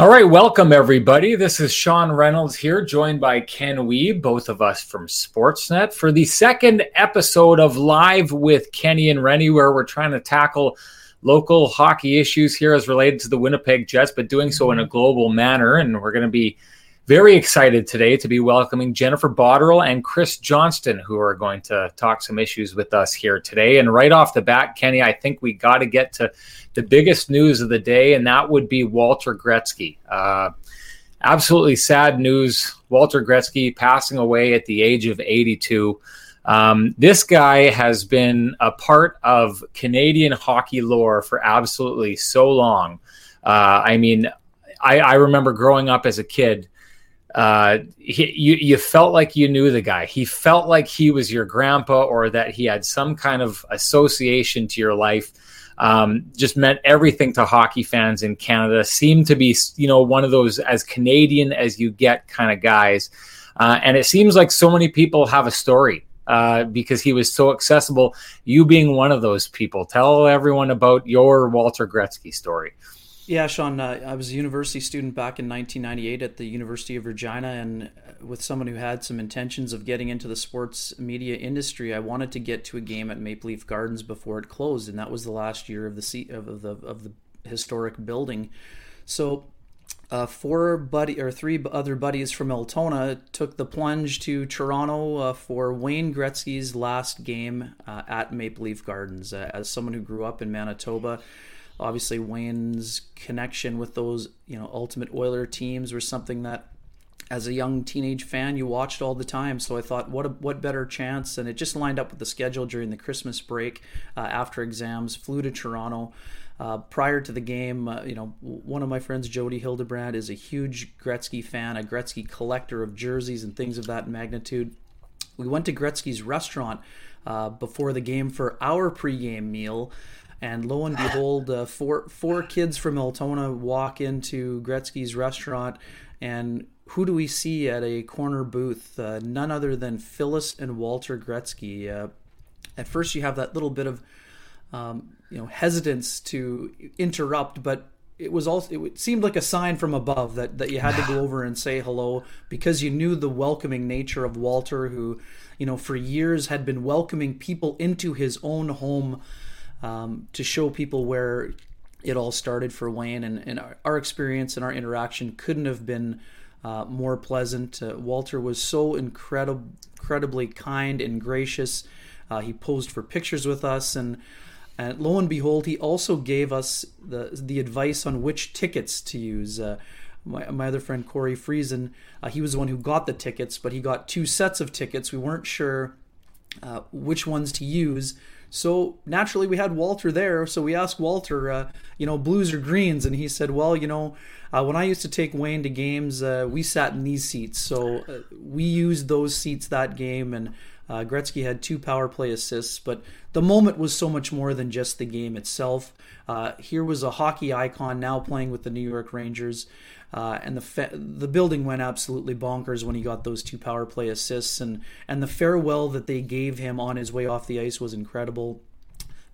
All right, welcome everybody. This is Sean Reynolds here, joined by Ken Wiebe, both of us from Sportsnet, for the second episode of Live with Kenny and Renny, where we're trying to tackle local hockey issues here as related to the Winnipeg Jets, but doing so in a global manner. And we're going to be very excited today to be welcoming Jennifer Botterill and Chris Johnston, who are going to talk some issues with us here today. And right off the bat, Kenny, I think we got to get to the biggest news of the day, and that would be Walter Gretzky. Uh, absolutely sad news. Walter Gretzky passing away at the age of 82. Um, this guy has been a part of Canadian hockey lore for absolutely so long. Uh, I mean, I, I remember growing up as a kid uh, he, you you felt like you knew the guy. He felt like he was your grandpa, or that he had some kind of association to your life. Um, just meant everything to hockey fans in Canada. Seemed to be you know one of those as Canadian as you get kind of guys, uh, and it seems like so many people have a story uh, because he was so accessible. You being one of those people, tell everyone about your Walter Gretzky story. Yeah, Sean, uh, I was a university student back in 1998 at the University of Regina, and uh, with someone who had some intentions of getting into the sports media industry, I wanted to get to a game at Maple Leaf Gardens before it closed, and that was the last year of the seat of the of the historic building. So, uh, four buddy or three other buddies from Altona took the plunge to Toronto uh, for Wayne Gretzky's last game uh, at Maple Leaf Gardens. Uh, as someone who grew up in Manitoba obviously Wayne's connection with those you know Ultimate Oiler teams was something that as a young teenage fan you watched all the time. So i thought what a, what better chance? And it just lined up with the schedule during the christmas break uh, after exams flew to toronto. Uh, prior to the game uh, you know one of my friends jody hildebrand is a huge gretzky fan a gretzky collector of jerseys and things of that magnitude. We went to gretzky's restaurant uh, before the game for our pregame meal and lo and behold, uh, four four kids from Altona walk into Gretzky's restaurant, and who do we see at a corner booth? Uh, none other than Phyllis and Walter Gretzky. Uh, at first, you have that little bit of um, you know hesitance to interrupt, but it was also it seemed like a sign from above that that you had to go over and say hello because you knew the welcoming nature of Walter, who you know for years had been welcoming people into his own home um, to show people where it all started for Wayne. And, and our, experience and our interaction couldn't have been uh, more pleasant. Uh, Walter was so incredible, incredibly kind and gracious. Uh, he posed for pictures with us, and, and lo and behold, he also gave us the the advice on which tickets to use. Uh, my, my other friend Corey Friesen, uh, he was the one who got the tickets, but he got two sets of tickets. We weren't sure uh, which ones to use. So naturally, we had Walter there. So we asked Walter, uh, you know, blues or greens, and he said, well, you know, uh, when I used to take Wayne to games, uh, we sat in these seats. So uh, we used those seats that game, and uh, Gretzky had two power play assists. But the moment was so much more than just the game itself. Uh, here was a hockey icon now playing with the New York Rangers. Uh, and the fa- the building went absolutely bonkers when he got those two power play assists, and and the farewell that they gave him on his way off the ice was incredible.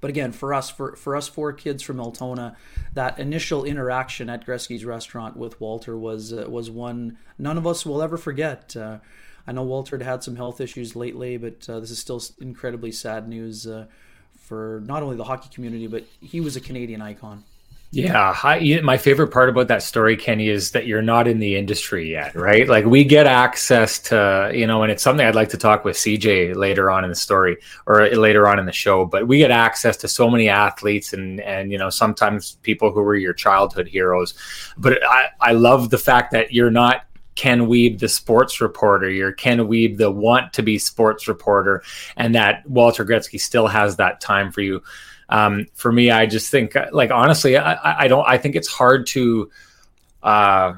But again, for us, for, for us four kids from Altona, that initial interaction at Gretzky's restaurant with Walter was uh, was one none of us will ever forget. I know Walter had had some health issues lately, but uh, this is still incredibly sad news uh, for not only the hockey community, but he was a Canadian icon. Yeah, my favorite part about that story, Kenny, is that you're not in the industry yet, right? Like we get access to, you know, and it's something I'd like to talk with CJ later on in the story or later on in the show. But we get access to so many athletes and and you know sometimes people who were your childhood heroes. But I I love the fact that you're not Ken Weeb, the sports reporter. You're Ken Wiebe, the want to be sports reporter, and that Walter Gretzky still has that time for you um, for me, I just think, like honestly, I, I don't. I think it's hard to. Uh,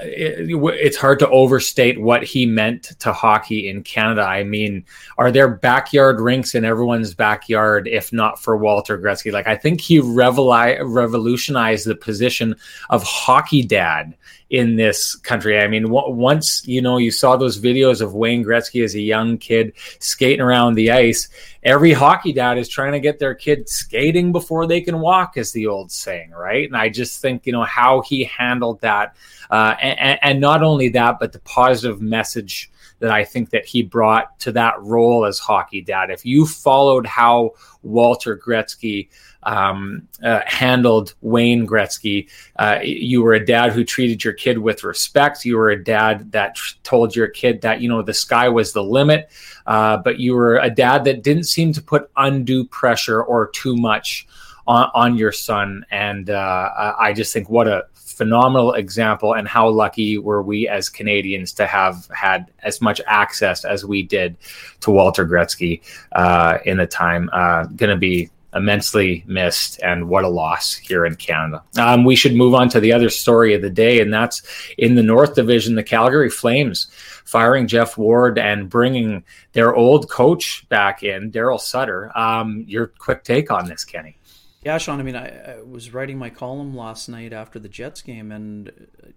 it, it's hard to overstate what he meant to hockey in Canada. I mean, are there backyard rinks in everyone's backyard if not for Walter Gretzky? Like, I think he revoli- revolutionized the position of hockey dad in this country. I mean, w- once you know you saw those videos of Wayne Gretzky as a young kid skating around the ice, every hockey dad is trying to get their kid skating before they can walk, is the old saying, right? And I just think you know how he handled that, uh, and, and not only that, but the positive message that I think that he brought to that role as hockey dad. If you followed how Walter Gretzky um, uh, handled Wayne Gretzky, uh, you were a dad who treated your kid with respect. You were a dad that tr- told your kid that you know the sky was the limit, uh, but you were a dad that didn't seem to put undue pressure or too much on, on your son. And uh, I just think what a phenomenal example and how lucky were we as Canadians to have had as much access as we did to Walter Gretzky uh, in the time. Uh, going to be immensely missed and what a loss here in Canada. Um, we should move on to the other story of the day, and that's in the North Division, the Calgary Flames firing Geoff Ward and bringing their old coach back in, Darryl Sutter. Um, your quick take on this, Kenny? Yeah, Sean. I mean, I, I, was writing my column last night after the Jets game and uh,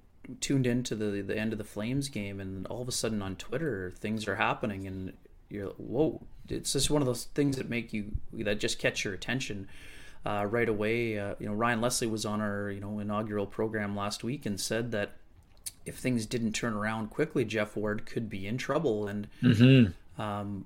tuned into the the end of the Flames game, and all of a sudden on Twitter things are happening, and you're like, whoa! It's just one of those things that make you that just catch your attention. Uh, right away, uh, you know, Ryan Leslie was on our you know inaugural program last week and said that if things didn't turn around quickly, Geoff Ward could be in trouble. And mm-hmm. um,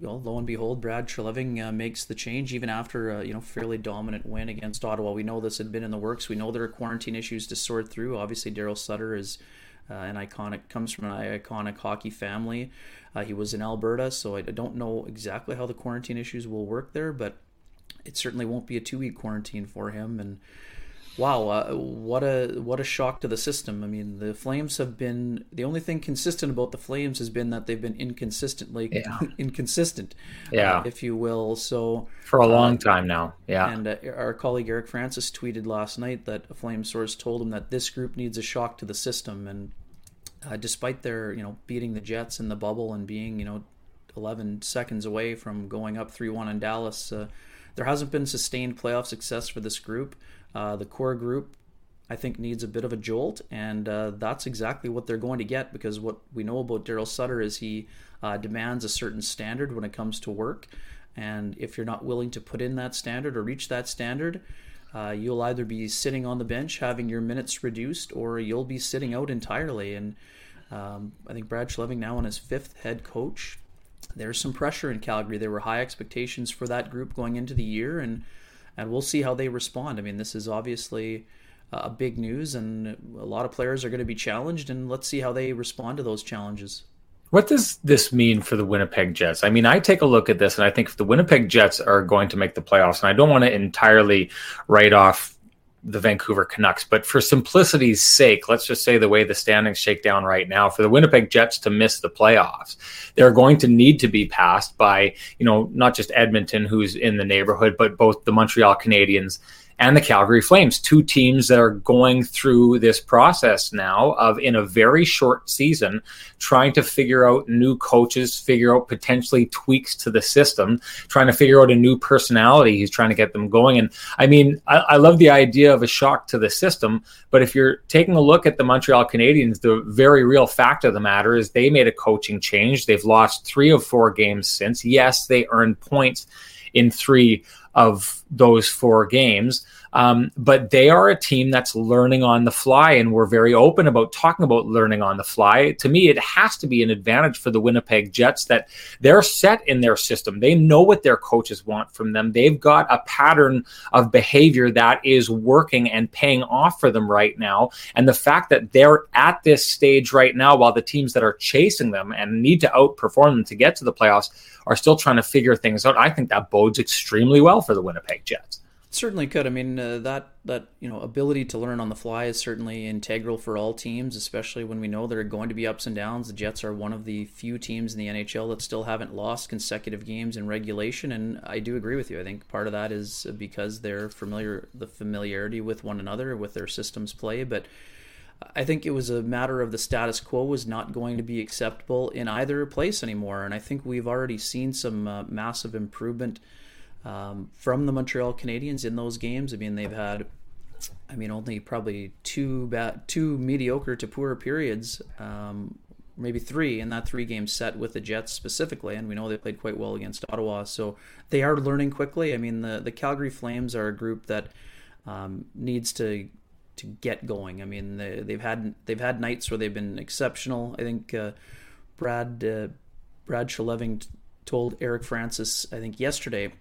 well, lo and behold, Brad Treliving uh, makes the change even after a you know fairly dominant win against Ottawa. We know this had been in the works. We know there are quarantine issues to sort through. Obviously, Darryl Sutter is uh, an iconic comes from an iconic hockey family. Uh, he was in Alberta, so I don't know exactly how the quarantine issues will work there, but it certainly won't be a two week quarantine for him. And wow, uh, what a what a shock to the system. I mean, the Flames have been the only thing consistent about the Flames has been that they've been inconsistently yeah. inconsistent, uh, yeah, uh, if you will. So for a long uh, time now, yeah. And uh, our colleague Eric Francis tweeted last night that a Flame source told him that this group needs a shock to the system, and uh, despite their you know beating the Jets in the bubble and being you know 11 seconds away from going up 3-1 in Dallas. there hasn't been sustained playoff success for this group. Uh, the core group, I think, needs a bit of a jolt, and uh, that's exactly what they're going to get because what we know about Darryl Sutter is he uh, demands a certain standard when it comes to work. And if you're not willing to put in that standard or reach that standard, uh, you'll either be sitting on the bench having your minutes reduced or you'll be sitting out entirely. And um, I think Brad Treliving now on his fifth head coach. There's some pressure in Calgary. There were high expectations for that group going into the year, and and we'll see how they respond. I mean, this is obviously uh, a big news, and a lot of players are going to be challenged, and let's see how they respond to those challenges. What does this mean for the Winnipeg Jets? I mean, I take a look at this, and I think if the Winnipeg Jets are going to make the playoffs, and I don't want to entirely write off the Vancouver Canucks. But for simplicity's sake, let's just say the way the standings shake down right now, for the Winnipeg Jets to miss the playoffs, they're going to need to be passed by, you know, not just Edmonton, who's in the neighborhood, but both the Montreal Canadiens and the Calgary Flames, two teams that are going through this process now of in a very short season trying to figure out new coaches, figure out potentially tweaks to the system, trying to figure out a new personality. He's trying to get them going. And I mean, I, I love the idea of a shock to the system, but if you're taking a look at the Montreal Canadiens, the very real fact of the matter is they made a coaching change. They've lost three of four games since. Yes, they earned points in three of those four games. Um, but they are a team that's learning on the fly, and we're very open about talking about learning on the fly. To me, it has to be an advantage for the Winnipeg Jets that they're set in their system. They know what their coaches want from them. They've got a pattern of behavior that is working and paying off for them right now. And the fact that they're at this stage right now, while the teams that are chasing them and need to outperform them to get to the playoffs are still trying to figure things out, I think that bodes extremely well for the Winnipeg Jets. Certainly could. I mean, uh, that that you know ability to learn on the fly is certainly integral for all teams, especially when we know there are going to be ups and downs. The Jets are one of the few teams in the NHL that still haven't lost consecutive games in regulation, and I do agree with you. I think part of that is because they're familiar, the familiarity with one another, with their systems play, but. I think it was a matter of the status quo was not going to be acceptable in either place anymore, and I think we've already seen some uh, massive improvement um, from the Montreal Canadiens in those games. I mean, they've had, I mean, only probably two bad, two mediocre to poor periods, um, maybe three in that three game set with the Jets specifically, and we know they played quite well against Ottawa. So they are learning quickly. I mean, the the Calgary Flames are a group that um, needs to to get going. I mean, they, they've had they've had nights where they've been exceptional. I think uh, Brad uh, Brad Treliving told Eric Francis, I think yesterday,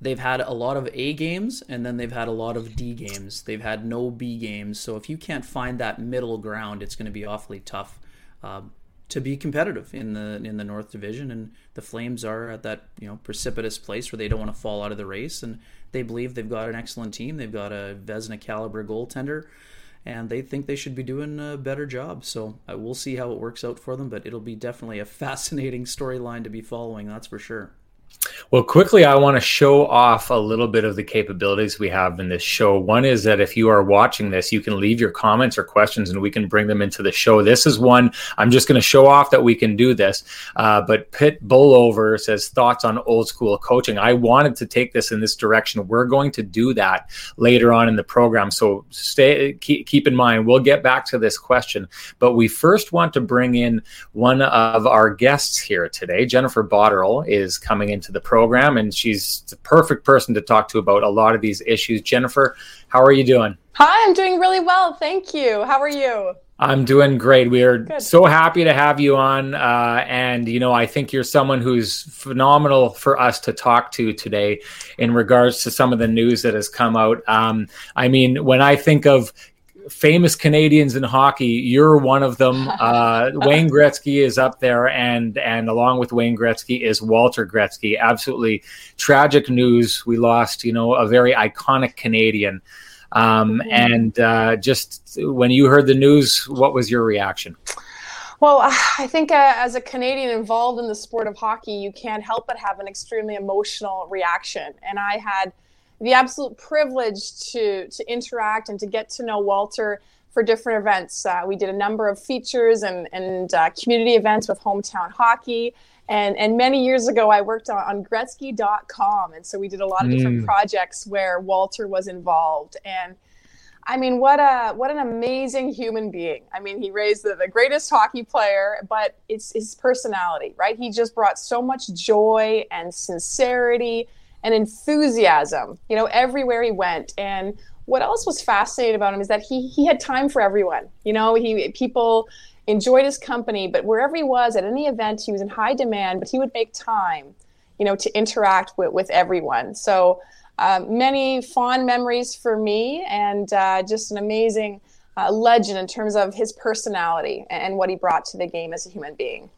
they've had a lot of A games and then they've had a lot of D games. They've had no B games. So if you can't find that middle ground, it's going to be awfully tough uh, to be competitive in the in the North Division. And the Flames are at that you know precipitous place where they don't want to fall out of the race, and they believe they've got an excellent team. They've got a Vezina caliber goaltender and they think they should be doing a better job. So uh, we'll see how it works out for them, but it'll be definitely a fascinating storyline to be following, that's for sure. Well, quickly, I want to show off a little bit of the capabilities we have in this show. One is that if you are watching this, you can leave your comments or questions and we can bring them into the show. This is one I'm just going to show off that we can do this. Uh, but Pitt Bullover says thoughts on old school coaching. I wanted to take this in this direction. We're going to do that later on in the program. So stay keep, keep in mind, we'll get back to this question. But we first want to bring in one of our guests here today. Jennifer Botterill is coming into the program, and she's the perfect person to talk to about a lot of these issues. Jennifer, how are you doing? Hi, I'm doing really well. Thank you. How are you? I'm doing great. We are Good. so happy to have you on. Uh, and, you know, I think you're someone who's phenomenal for us to talk to today in regards to some of the news that has come out. Um, I mean, when I think of famous Canadians in hockey. You're one of them. Uh, Wayne Gretzky is up there, and and along with Wayne Gretzky is Walter Gretzky. Absolutely tragic news. We lost, you know, a very iconic Canadian. Um, mm-hmm. And uh, just when you heard the news, what was your reaction? Well, I think uh, as a Canadian involved in the sport of hockey, you can't help but have an extremely emotional reaction. And I had the absolute privilege to to interact and to get to know Walter for different events. Uh, we did a number of features and and uh, community events with hometown hockey. And, and many years ago, I worked on, on Gretzky.com. And so we did a lot of different mm. projects where Walter was involved. And I mean, what a what an amazing human being. I mean, he raised the, the greatest hockey player, but it's his personality, right? He just brought so much joy and sincerity and enthusiasm, you know, everywhere he went. And what else was fascinating about him is that he he had time for everyone. You know, he people enjoyed his company, but wherever he was at any event, he was in high demand, but he would make time, you know, to interact with, with everyone. So um, many fond memories for me and uh, just an amazing uh, legend in terms of his personality and what he brought to the game as a human being.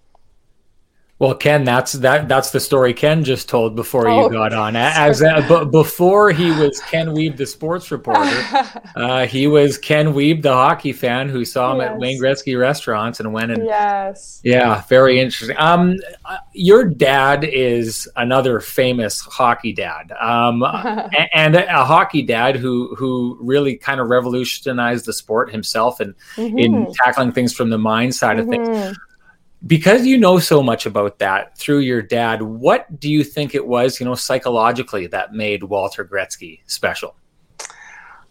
Well, Ken, that's that that's the story Ken just told before oh, you got on. As uh, b- before he was Ken Weeb, the sports reporter, uh, he was Ken Weeb, the hockey fan who saw him yes. at Wayne Gretzky restaurants and went and yes, yeah, very interesting. Um, uh, your dad is another famous hockey dad, um, and a hockey dad who who really kind of revolutionized the sport himself and mm-hmm. in tackling things from the mind side mm-hmm. of things mm-hmm because you know so much about that through your dad what do you think it was you know psychologically that made walter gretzky special?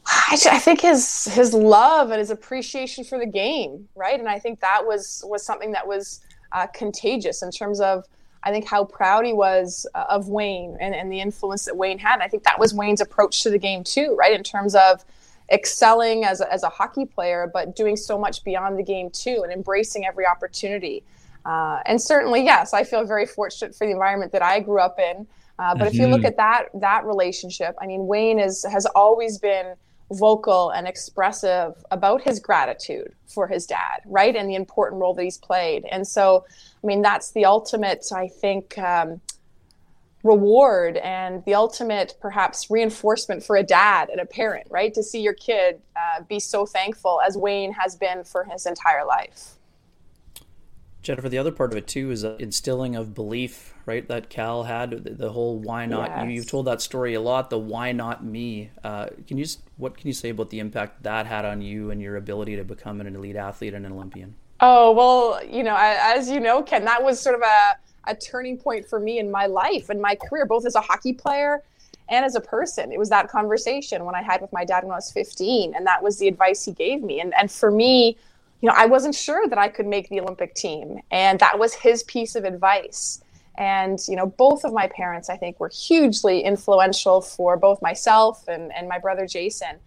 I, think his his love and his appreciation for the game right? And i think that was was something that was uh, contagious in terms of i think how proud he was uh, of wayne and, and the influence that wayne had. And i think that was wayne's approach to the game too right? In terms of excelling as a, as a hockey player but doing so much beyond the game too and embracing every opportunity uh, and certainly, yes, I feel very fortunate for the environment that I grew up in. Uh, but mm-hmm. if you look mm-hmm. at that that relationship, I mean, Wayne is has always been vocal and expressive about his gratitude for his dad, right, and the important role that he's played. And so, I mean, that's the ultimate, I think. Um, reward and the ultimate perhaps reinforcement for a dad and a parent right to see your kid uh, be so thankful as wayne has been for his entire life Jennifer, the other part of it too is instilling of belief, right? That Cal had the whole "why not?" Yes. You, have told that story a lot. The "why not me?" Uh, can you just, what can you say about the impact that had on you and your ability to become an elite athlete and an Olympian? Oh well, you know, as you know, Ken, that was sort of a a turning point for me in my life and my career, both as a hockey player and as a person. It was that conversation when I had with my dad when I was 15, and that was the advice he gave me. And and for me, you know, I wasn't sure that I could make the Olympic team, and that was his piece of advice. And you know, both of my parents, I think, were hugely influential for both myself and and my brother Jason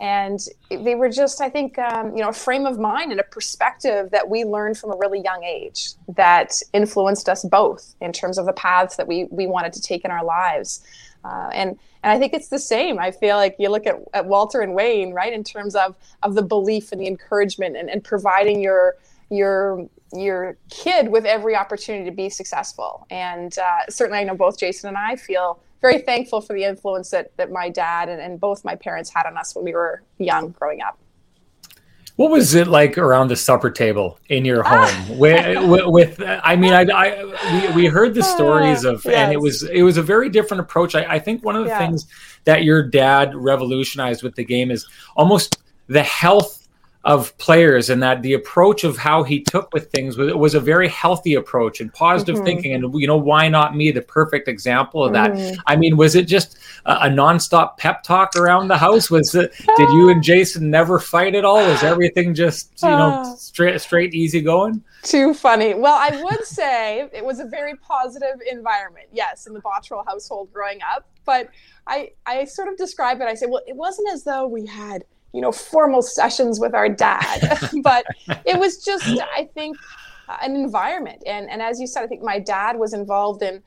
and they were just i think um, you know a frame of mind and a perspective that we learned from a really young age that influenced us both in terms of the paths that we we wanted to take in our lives uh, and and I think it's the same. I feel like you look at, at Walter and Wayne, right, in terms of of the belief and the encouragement and, and providing your your your kid with every opportunity to be successful. And uh, certainly, I know both Jason and I feel very thankful for the influence that, that my dad and, and both my parents had on us when we were young growing up. What was it like around the supper table in your home? Ah. with, with, I mean, I, I, we, we heard the stories of, yes. and it was, it was a very different approach. I, I think one of the yeah. things that your dad revolutionized with the game is almost the health of players and that the approach of how he took with things was, was a very healthy approach and positive mm-hmm. thinking. And you know why not me? The perfect example of that. Mm-hmm. i mean was it just a, a nonstop pep talk around the house? Was it did you and jason never fight at all? Was everything just you know straight straight easy going? Too funny. Well i would say it was a very positive environment yes in the botterill household growing up. But i i sort of describe it i say well it wasn't as though we had you know formal sessions with our dad but it was just i think an environment and and as you said i think my dad was involved in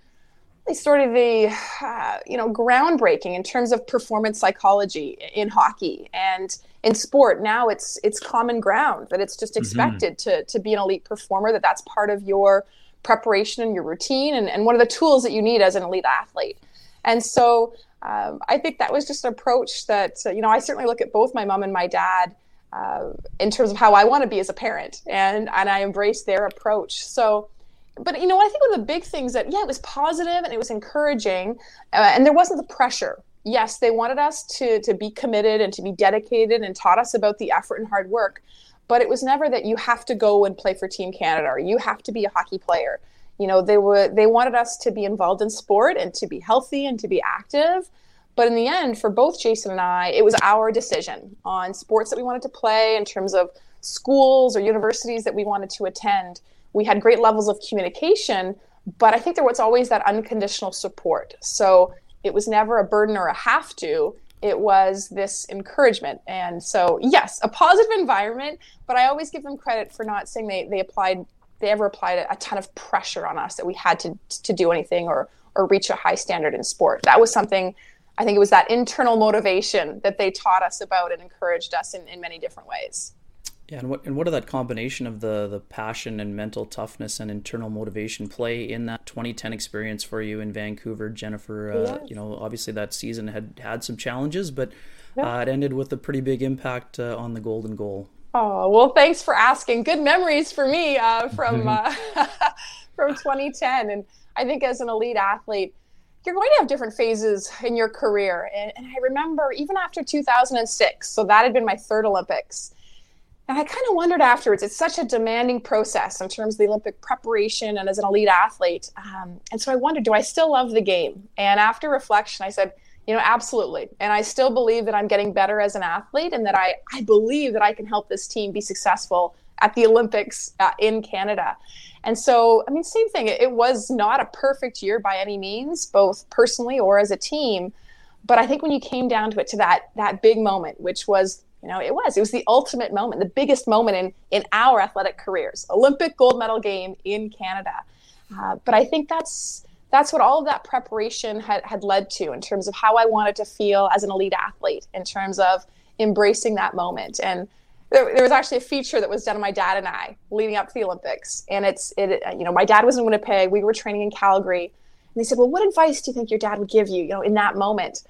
sort of the uh, you know groundbreaking in terms of performance psychology in hockey and in sport now it's it's common ground that it's just mm-hmm. expected mm-hmm. to to be an elite performer that that's part of your preparation and your routine and, and one of the tools that you need as an elite athlete and so um, I think that was just an approach that, uh, you know, I certainly look at both my mom and my dad uh, in terms of how I want to be as a parent, and, and I embrace their approach. So, but you know, I think one of the big things that, yeah, it was positive and it was encouraging, uh, and there wasn't the pressure. Yes, they wanted us to, to be committed and to be dedicated and taught us about the effort and hard work, but it was never that you have to go and play for Team Canada or you have to be a hockey player you know they were they wanted us to be involved in sport and to be healthy and to be active. But in the end for both jason and i it was our decision on sports that we wanted to play in terms of schools or universities that we wanted to attend. We had great levels of communication but i think there was always that unconditional support. So it was never a burden or a have to. It was this encouragement. And so yes a positive environment but i always give them credit for not saying they, they applied they ever applied a ton of pressure on us that we had to to do anything or or reach a high standard in sport. That was something I think it was that internal motivation that they taught us about and encouraged us in, in many different ways. Yeah, and what and what did that combination of the the passion and mental toughness and internal motivation play in that 2010 experience for you in Vancouver, Jennifer? Uh, yes. You know, obviously that season had had some challenges, but yeah. uh, it ended with a pretty big impact uh, on the golden goal. Oh well, thanks for asking. Good memories for me uh, from uh, from 2010, and I think as an elite athlete, you're going to have different phases in your career. And, and I remember even after 2006, so that had been my third Olympics, and I kind of wondered afterwards. It's such a demanding process in terms of the Olympic preparation and as an elite athlete, um, and so I wondered, do I still love the game? And after reflection, I said you know absolutely. And i still believe that i'm getting better as an athlete and that i i believe that i can help this team be successful at the olympics uh, in canada. And so i mean same thing. It, it was not a perfect year by any means both personally or as a team. But i think when you came down to it to that that big moment which was you know it was it was the ultimate moment the biggest moment in in our athletic careers olympic gold medal game in canada. Uh, but i think that's that's what all of that preparation had, had led to in terms of how I wanted to feel as an elite athlete, in terms of embracing that moment. And there, there was actually a feature that was done on my dad and I leading up to the Olympics. And it's, it, you know, my dad was in Winnipeg, we were training in Calgary. And they said, Well, what advice do you think your dad would give you, you know, in that moment?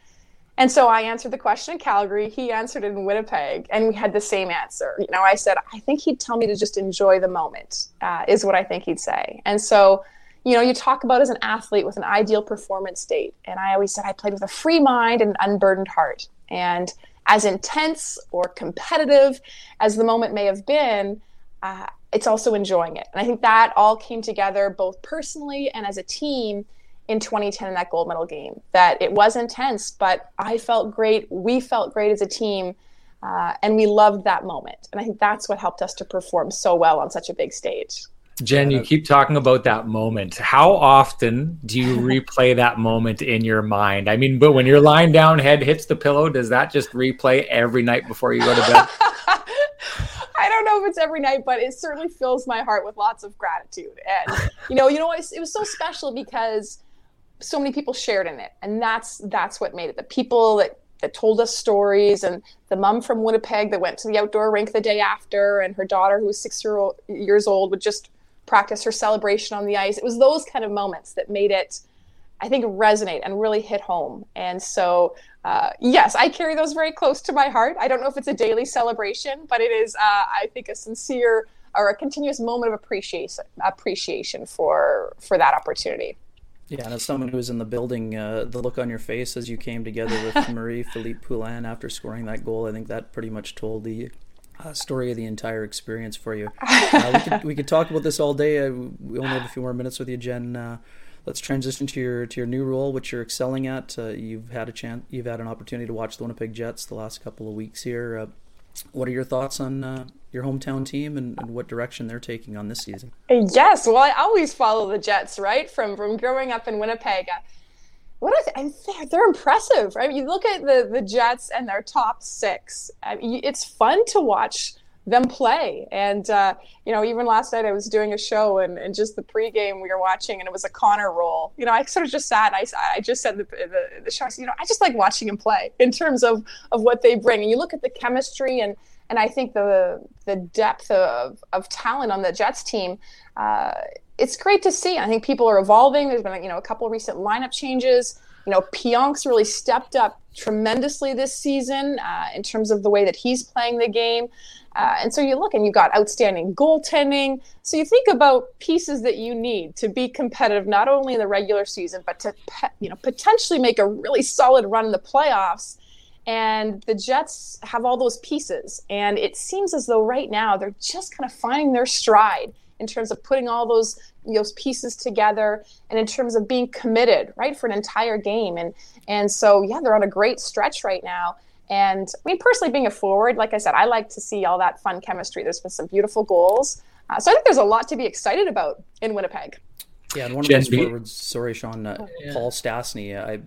And so I answered the question in Calgary. He answered it in Winnipeg, and we had the same answer. You know, I said, I think he'd tell me to just enjoy the moment, uh, is what I think he'd say. And so you know, you talk about as an athlete with an ideal performance state. And I always said I played with a free mind and an unburdened heart. And as intense or competitive as the moment may have been, uh, it's also enjoying it. And I think that all came together both personally and as a team. in 2010 in that gold medal game. That it was intense, but I felt great. We felt great as a team. Uh, and we loved that moment. And I think that's what helped us to perform so well on such a big stage. Jen, you keep talking about that moment. How often do you replay that moment in your mind? I mean, but when you're lying down, head hits the pillow, does that just replay every night before you go to bed? I don't know if it's every night, but it certainly fills my heart with lots of gratitude. And you know, you know, it was so special because so many people shared in it, and that's that's what made it. The people that that told us stories, and the mom from Winnipeg that went to the outdoor rink the day after, and her daughter who was six year old, years old would just practice her celebration on the ice. It was those kind of moments that made it, I think, resonate and really hit home. And so, uh, yes, I carry those very close to my heart. I don't know if it's a daily celebration, but it is, uh, I think, a sincere or a continuous moment of appreciation appreciation for for that opportunity. Yeah, and as someone who was in the building, uh, the look on your face as you came together with Marie-Philip Poulin after scoring that goal, I think that pretty much told the uh, story of the entire experience for you. Uh, we, could, we could talk about this all day. Uh, we only have a few more minutes with you, Jen. Uh, let's transition to your to your new role, which you're excelling at. Uh, you've had a chance, you've had an opportunity to watch the Winnipeg Jets the last couple of weeks here. Uh, what are your thoughts on your hometown team and, and, what direction they're taking on this season? Yes, well, I always follow the Jets, right? From from growing up in Winnipeg what are they, they're impressive. Right? You look at the the Jets and their top six. I mean, it's fun to watch them play. And uh, you know, even last night I was doing a show and, and just the pregame we were watching, and it was a Connor roll. You know, I sort of just sat. I I just said the the, the show. I said, you know, I just like watching him play in terms of of what they bring. And you look at the chemistry and and I think the the depth of of talent on the Jets team. Uh, it's great to see. I think people are evolving. There's been you know a couple recent lineup changes. You know, Pionk's really stepped up tremendously this season uh, in terms of the way that he's playing the game. Uh, and so you look and you've got outstanding goaltending. So you think about pieces that you need to be competitive, not only in the regular season, but to you know potentially make a really solid run in the playoffs. And the Jets have all those pieces. And it seems as though right now they're just kind of finding their stride in terms of putting all those those pieces together and in terms of being committed right for an entire game. And and so yeah they're on a great stretch right now. And i mean personally being a forward like i said i like to see all that fun chemistry. There's been some beautiful goals. Uh, so i think there's a lot to be excited about in winnipeg. Yeah and one of those forwards sorry sean uh, oh, yeah. paul stastny i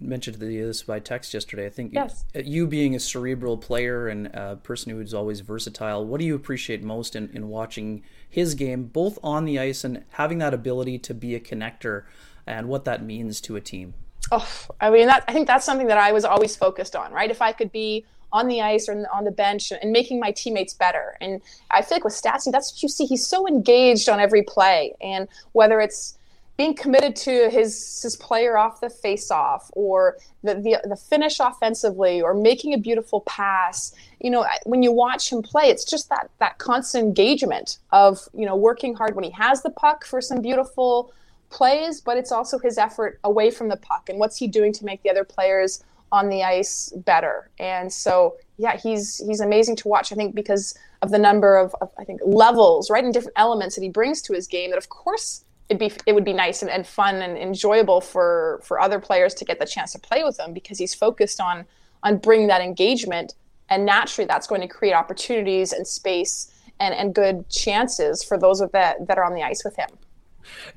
mentioned this by text yesterday. I think yes. Uh, you being a cerebral player and a person who's always versatile, what do you appreciate most in, in watching his game, both on the ice and having that ability to be a connector and what that means to a team? Oh, I mean, that, I think that's something that I was always focused on, right? If I could be on the ice or on the bench and making my teammates better. And I feel like with Stastny, that's what you see. He's so engaged on every play. And whether it's being committed to his his player off the face off or the, the the finish offensively or making a beautiful pass you know when you watch him play it's just that that constant engagement of you know working hard when he has the puck for some beautiful plays but it's also his effort away from the puck and what's he doing to make the other players on the ice better. And so yeah he's he's amazing to watch i think because of the number of, of i think levels right and different elements that he brings to his game that of course it'd be it would be nice and, and fun and enjoyable for for other players to get the chance to play with him because he's focused on on bringing that engagement. And naturally that's going to create opportunities and space and, and good chances for those of that that are on the ice with him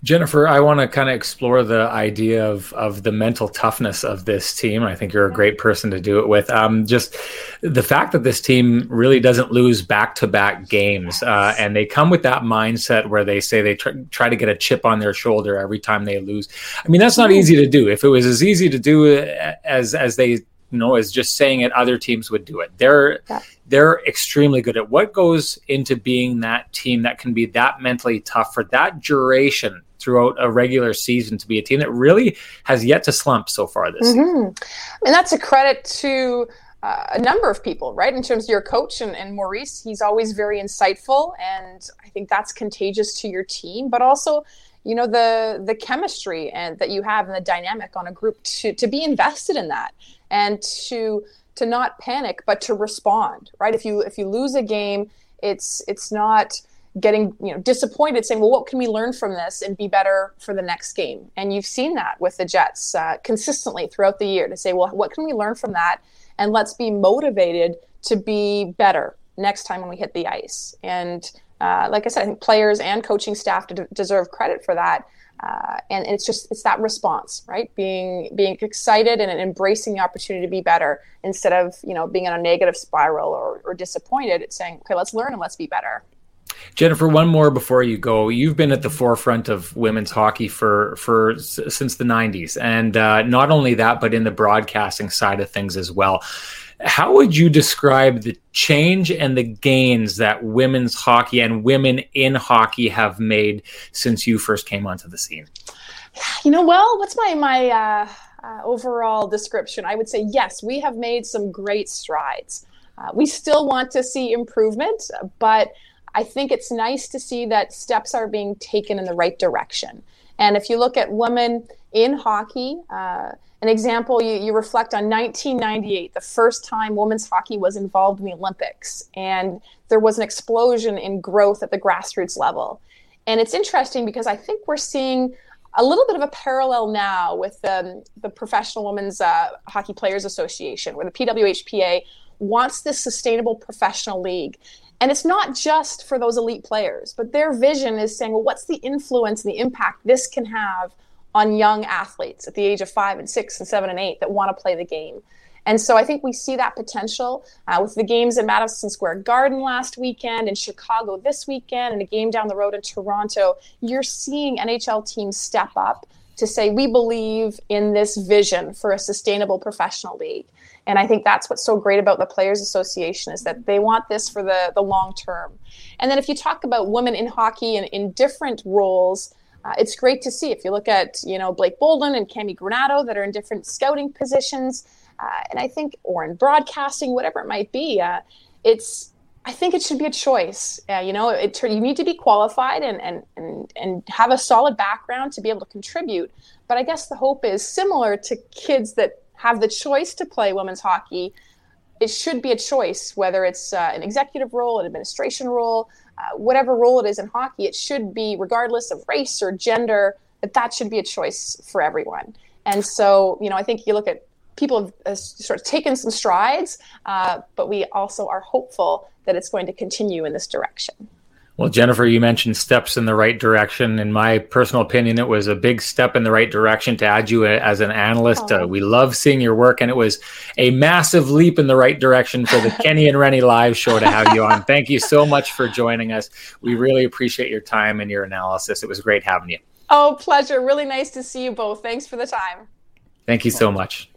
Jennifer, I want to kind of explore the idea of of the mental toughness of this team. I think you're a great person to do it with. Um, just the fact that this team really doesn't lose back to back games, uh, and they come with that mindset where they say they tr- try to get a chip on their shoulder every time they lose. I mean, that's not easy to do. If it was as easy to do as as they you know, as just saying it, other teams would do it. They're yeah. They're extremely good at what goes into being that team that can be that mentally tough for that duration throughout a regular season to be a team that really has yet to slump so far this mm-hmm. And that's a credit to uh, a number of people, right? In terms of your coach and, and, Maurice, he's always very insightful, and I think that's contagious to your team. But also, you know, the the chemistry and that you have and the dynamic on a group to to be invested in that and to to not panic but to respond right if you if you lose a game it's it's not getting you know disappointed, saying, "Well, what can we learn from this and be better for the next game?" And you've seen that with the Jets uh, consistently throughout the year to say, "Well, what can we learn from that?" And let's be motivated to be better next time when we hit the ice. And uh, like I said, I think players and coaching staff deserve credit for that. Uh, and it's just it's that response right being being excited and embracing the opportunity to be better instead of you know being in a negative spiral or, or disappointed it's saying okay let's learn and let's be better Jennifer, one more before you go. You've been at the forefront of women's hockey for for since the '90s, and uh, not only that, but in the broadcasting side of things as well. How would you describe the change and the gains that women's hockey and women in hockey have made since you first came onto the scene? You know, well, what's my my uh, uh, overall description? I would say yes, we have made some great strides. Uh, we still want to see improvement, but I think it's nice to see that steps are being taken in the right direction. And if you look at women in hockey, uh, an example, you, you reflect on 1998, the first time women's hockey was involved in the Olympics, and there was an explosion in growth at the grassroots level. And it's interesting because I think we're seeing a little bit of a parallel now with um, the Professional Women's uh, Hockey Players Association, where the PWHPA wants this sustainable professional league. And it's not just for those elite players, but their vision is saying, well, what's the influence and the impact this can have on young athletes at the age of five and six and seven and eight that want to play the game? And so I think we see that potential uh, with the games in Madison Square Garden last weekend, in Chicago this weekend, and a game down the road in Toronto. You're seeing NHL teams step up to say, we believe in this vision for a sustainable professional league. And I think that's what's so great about the Players Association is that they want this for the, the long term. And then if you talk about women in hockey and in different roles, uh, it's great to see. If you look at, you know, Blake Bolden and Cammi Granato that are in different scouting positions, uh, and I think, or in broadcasting, whatever it might be, uh, it's, I think it should be a choice. Uh, you know, it, you need to be qualified and, and, and, and have a solid background to be able to contribute. But I guess the hope is similar to kids that have the choice to play women's hockey, it should be a choice, whether it's uh, an executive role, an administration role, uh, whatever role it is in hockey, it should be, regardless of race or gender, that that should be a choice for everyone. And so, you know, I think you look at people have uh, sort of taken some strides, uh, but we also are hopeful that it's going to continue in this direction. Well, Jennifer, you mentioned steps in the right direction. In my personal opinion, it was a big step in the right direction to add you as an analyst. Uh, we love seeing your work, and it was a massive leap in the right direction for the Kenny and Renny live show to have you on. Thank you so much for joining us. We really appreciate your time and your analysis. It was great having you. Oh, pleasure. Really nice to see you both. Thanks for the time. Thank you so much.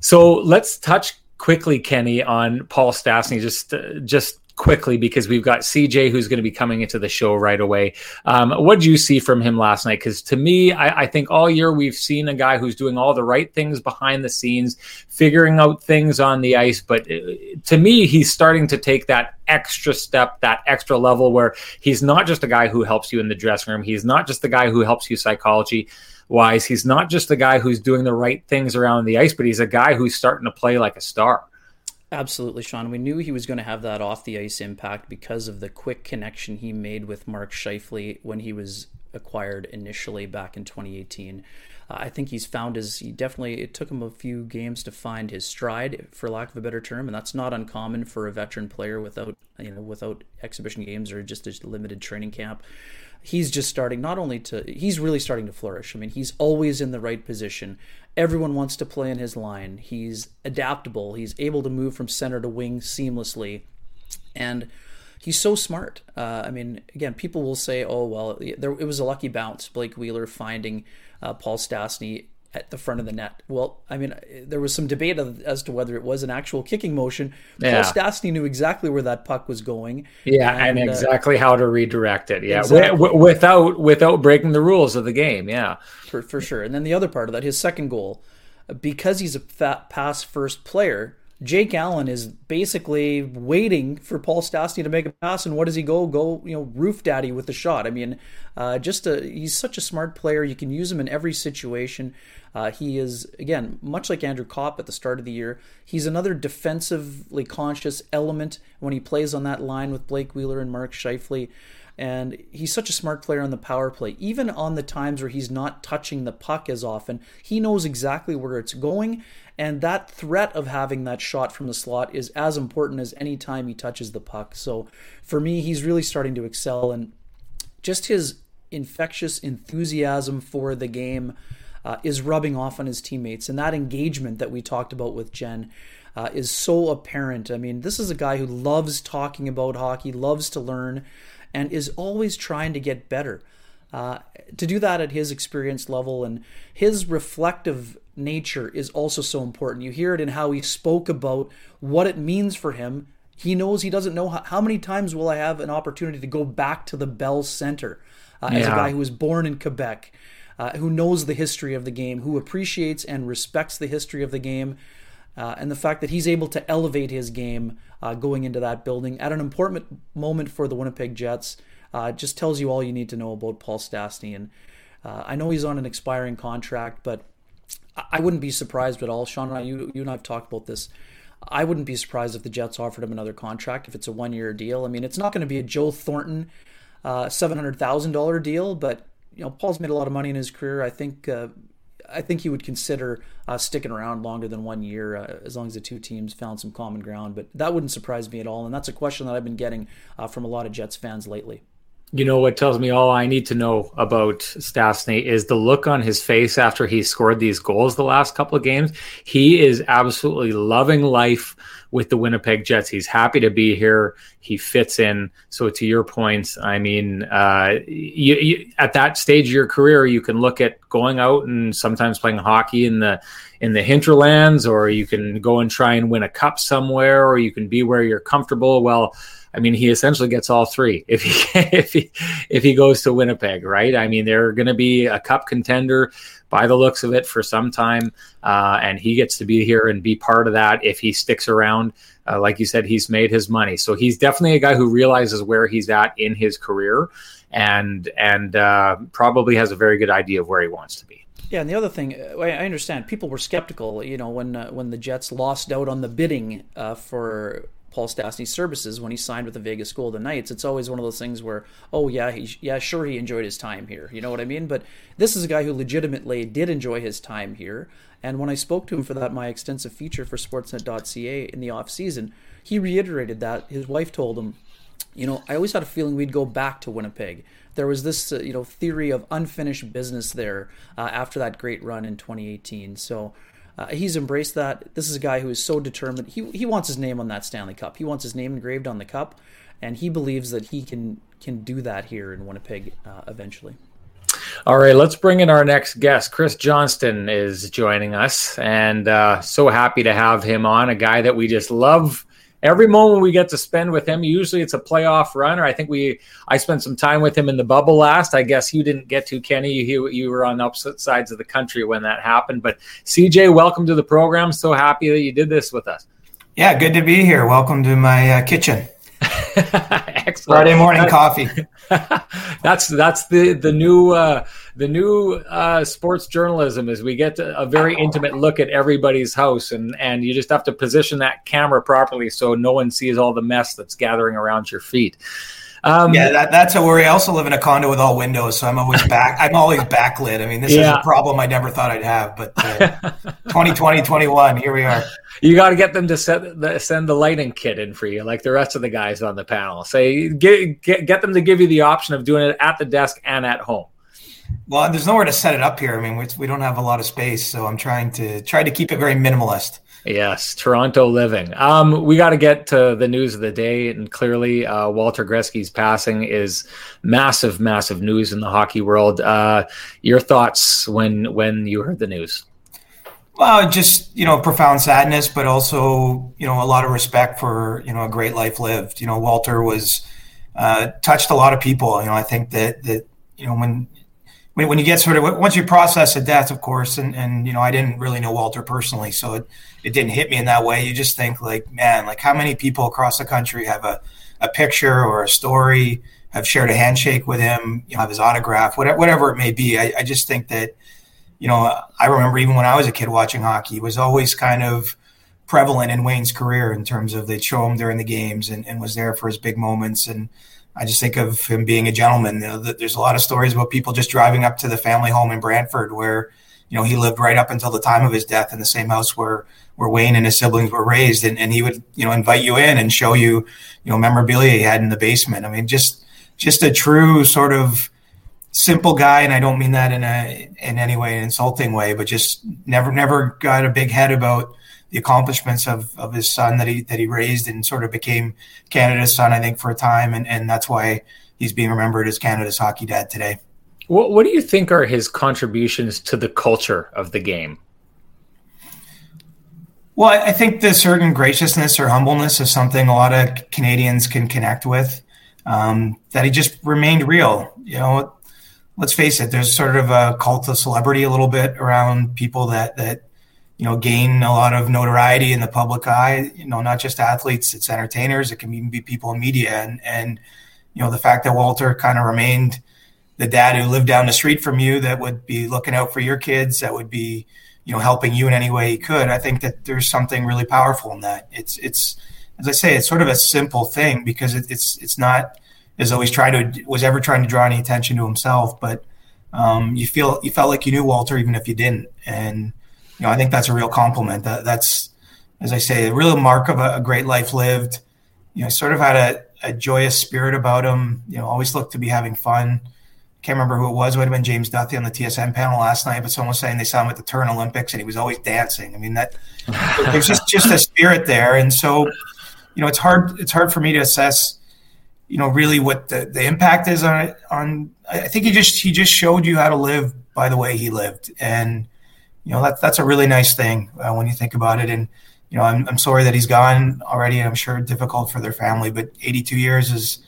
So let's touch quickly, Kenny, on Paul Stastny. Just, uh, just quickly because we've got CJ who's going to be coming into the show right away. Um, what did you see from him last night? Because to me, I, I, think all year we've seen a guy who's doing all the right things behind the scenes, figuring out things on the ice. But uh, to me, he's starting to take that extra step, that extra level where he's not just a guy who helps you in the dressing room. He's not just the guy who helps you psychology wise. He's not just the guy who's doing the right things around the ice, but he's a guy who's starting to play like a star. Absolutely, Sean. We knew he was going to have that off the ice impact because of the quick connection he made with Mark Scheifele when he was acquired initially back in 2018. Uh, I think he's found his. He definitely. It took him a few games to find his stride, for lack of a better term, and that's not uncommon for a veteran player without you know without exhibition games or just a limited training camp he's just starting not only to he's really starting to flourish. I mean, he's always in the right position. Everyone wants to play in his line. He's adaptable. He's able to move from center to wing seamlessly. And he's so smart. Uh, I mean, again, people will say, "Oh, well, there, it was a lucky bounce." Blake Wheeler finding uh, Paul Stastny at the front of the net. Well, I mean, there was some debate as to whether it was an actual kicking motion. Yeah. Paul Stastny knew exactly where that puck was going. Yeah, and, and uh, exactly uh, how to redirect it. Yeah, exactly. without without breaking the rules of the game. Yeah, for for sure. And then the other part of that, his second goal, because he's a fat pass first player, Jake Allen is basically waiting for Paul Stastny to make a pass, and what does he go? Go, you know, roof daddy with the shot. I mean, uh, just a, he's such a smart player. You can use him in every situation. Uh, he is again much like Andrew Copp at the start of the year. He's another defensively conscious element when he plays on that line with Blake Wheeler and Mark Scheifele. And he's such a smart player on the power play. Even on the times where he's not touching the puck as often, he knows exactly where it's going. And that threat of having that shot from the slot is as important as any time he touches the puck. So for me, he's really starting to excel. And just his infectious enthusiasm for the game uh, is rubbing off on his teammates. And that engagement that we talked about with Jen. Uh, is so apparent. I mean, this is a guy who loves talking about hockey, loves to learn, and is always trying to get better. Uh, to do that at his experience level and his reflective nature is also so important. You hear it in how he spoke about what it means for him. He knows he doesn't know how, how many times will I have an opportunity to go back to the Bell Center uh, yeah. as a guy who was born in Quebec, uh, who knows the history of the game, who appreciates and respects the history of the game. Uh, and the fact that he's able to elevate his game uh, going into that building at an important moment for the Winnipeg Jets uh, just tells you all you need to know about Paul Stastny. And uh, I know he's on an expiring contract, but I wouldn't be surprised at all. Sean I, you, you and I have talked about this. I wouldn't be surprised if the Jets offered him another contract if it's a one year deal. I mean, it's not going to be a Joe Thornton uh, $700,000 deal, but you know, Paul's made a lot of money in his career. I think uh, I think he would consider uh, sticking around longer than one year uh, as long as the two teams found some common ground. But that wouldn't surprise me at all. And that's a question that I've been getting uh, from a lot of Jets fans lately. You know what tells me all I need to know about Stastny is the look on his face after he scored these goals the last couple of games. He is absolutely loving life with the Winnipeg Jets. He's happy to be here. He fits in. So to your point, I mean, uh, you, you, at that stage of your career, you can look at going out and sometimes playing hockey in the in the hinterlands, or you can go and try and win a cup somewhere, or you can be where you're comfortable. Well I mean, he essentially gets all three if he if he if he goes to Winnipeg, right? I mean, they're going to be a cup contender by the looks of it for some time, uh, and he gets to be here and be part of that if he sticks around. Uh, like you said, he's made his money, so he's definitely a guy who realizes where he's at in his career, and and uh, probably has a very good idea of where he wants to be. Yeah, and the other thing, uh, I understand people were skeptical, you know, when uh, when the Jets lost out on the bidding uh, for Paul Stastny's services when he signed with the Vegas Golden Knights. It's always one of those things where, oh yeah, he, yeah, sure he enjoyed his time here. You know what I mean? But this is a guy who legitimately did enjoy his time here. And when I spoke to him for that my extensive feature for Sportsnet.ca in the off season, he reiterated that his wife told him, you know, I always had a feeling we'd go back to Winnipeg. There was this, uh, you know, theory of unfinished business there uh, after that great run in 2018. So uh, he's embraced that. This is a guy who is so determined. He he wants his name on that Stanley Cup. He wants his name engraved on the cup, and he believes that he can can do that here in Winnipeg uh, eventually. All right, let's bring in our next guest. Chris Johnston is joining us, and uh, so happy to have him on. A guy that we just love every moment we get to spend with him. Usually it's a playoff runner. I think we I spent some time with him in the bubble last. I guess you didn't get to Kenny. You you were on opposite sides of the country when that happened. But CJ, welcome to the program. So happy that you did this with us. Yeah, good to be here. Welcome to my uh, kitchen. Excellent. Friday morning coffee. that's that's the the new uh, the new uh, sports journalism is we get a very intimate look at everybody's house and and you just have to position that camera properly so no one sees all the mess that's gathering around your feet. Um, yeah, that, that's a worry. I also live in a condo with all windows, so I'm always back. I'm always backlit. I mean, this yeah. is a problem I never thought I'd have, but uh, 2020, 21, here we are. You got to get them to send the, send the lighting kit in for you, like the rest of the guys on the panel. Say, get, get get them to give you the option of doing it at the desk and at home. Well, there's nowhere to set it up here. I mean, we, we don't have a lot of space, so I'm trying to try to keep it very minimalist. Yes, Toronto living. Um, we got to get to the news of the day, and clearly, uh, Walter Gretzky's passing is massive, massive news in the hockey world. Uh, your thoughts when when you heard the news? Well, just you know, profound sadness, but also you know a lot of respect for you know a great life lived. You know, Walter was uh, touched a lot of people. You know, I think that that you know when when, when you get sort of once you process a death, of course, and and you know I didn't really know Walter personally, so it it didn't hit me in that way. You just think like, man, like how many people across the country have a a picture or a story, have shared a handshake with him, you know, have his autograph, whatever whatever it may be. I, I just think that, you know, I remember even when I was a kid watching hockey, it was always kind of prevalent in Wayne's career in terms of they'd show him during the games and, and was there for his big moments and I just think of him being a gentleman. You know, there's a lot of stories about people just driving up to the family home in Brantford where, you know, he lived right up until the time of his death in the same house where where Wayne and his siblings were raised, and, and he would, you know, invite you in and show you, you know, memorabilia he had in the basement. I mean, just just a true sort of simple guy, and I don't mean that in a in any way an insulting way, but just never never got a big head about the accomplishments of, of his son that he that he raised and sort of became Canada's son, I think, for a time, and, and that's why he's being remembered as Canada's hockey dad today. What What do you think are his contributions to the culture of the game? Well, I think the certain graciousness or humbleness is something a lot of Canadians can connect with. Um, that he just remained real. You know, let's face it. There's sort of a cult of celebrity a little bit around people that that you know, gain a lot of notoriety in the public eye. You know, not just athletes, it's entertainers. It can even be people in media. And and you know, the fact that Walter kind of remained the dad who lived down the street from you, that would be looking out for your kids, that would be you know helping you in any way he could. I think that there's something really powerful in that. It's it's as I say, it's sort of a simple thing because it, it's it's not as though trying to was ever trying to draw any attention to himself, but um, you feel you felt like you knew Walter even if you didn't, and you know, I think that's a real compliment. That, that's, as I say, a real mark of a, a great life lived. You know, sort of had a, a, joyous spirit about him. You know, always looked to be having fun. Can't remember who it was. It would have been James Duthie on the TSN panel last night, but someone was saying they saw him at the Turin Olympics and he was always dancing. I mean, that there's just just a spirit there, and so you know, it's hard it's hard for me to assess you know really what the, the impact is on on I think he just he just showed you how to live by the way he lived and you know, that's that's a really nice thing uh, when you think about it. And you know, I'm, I'm sorry that he's gone already, and I'm sure difficult for their family. But 82 years is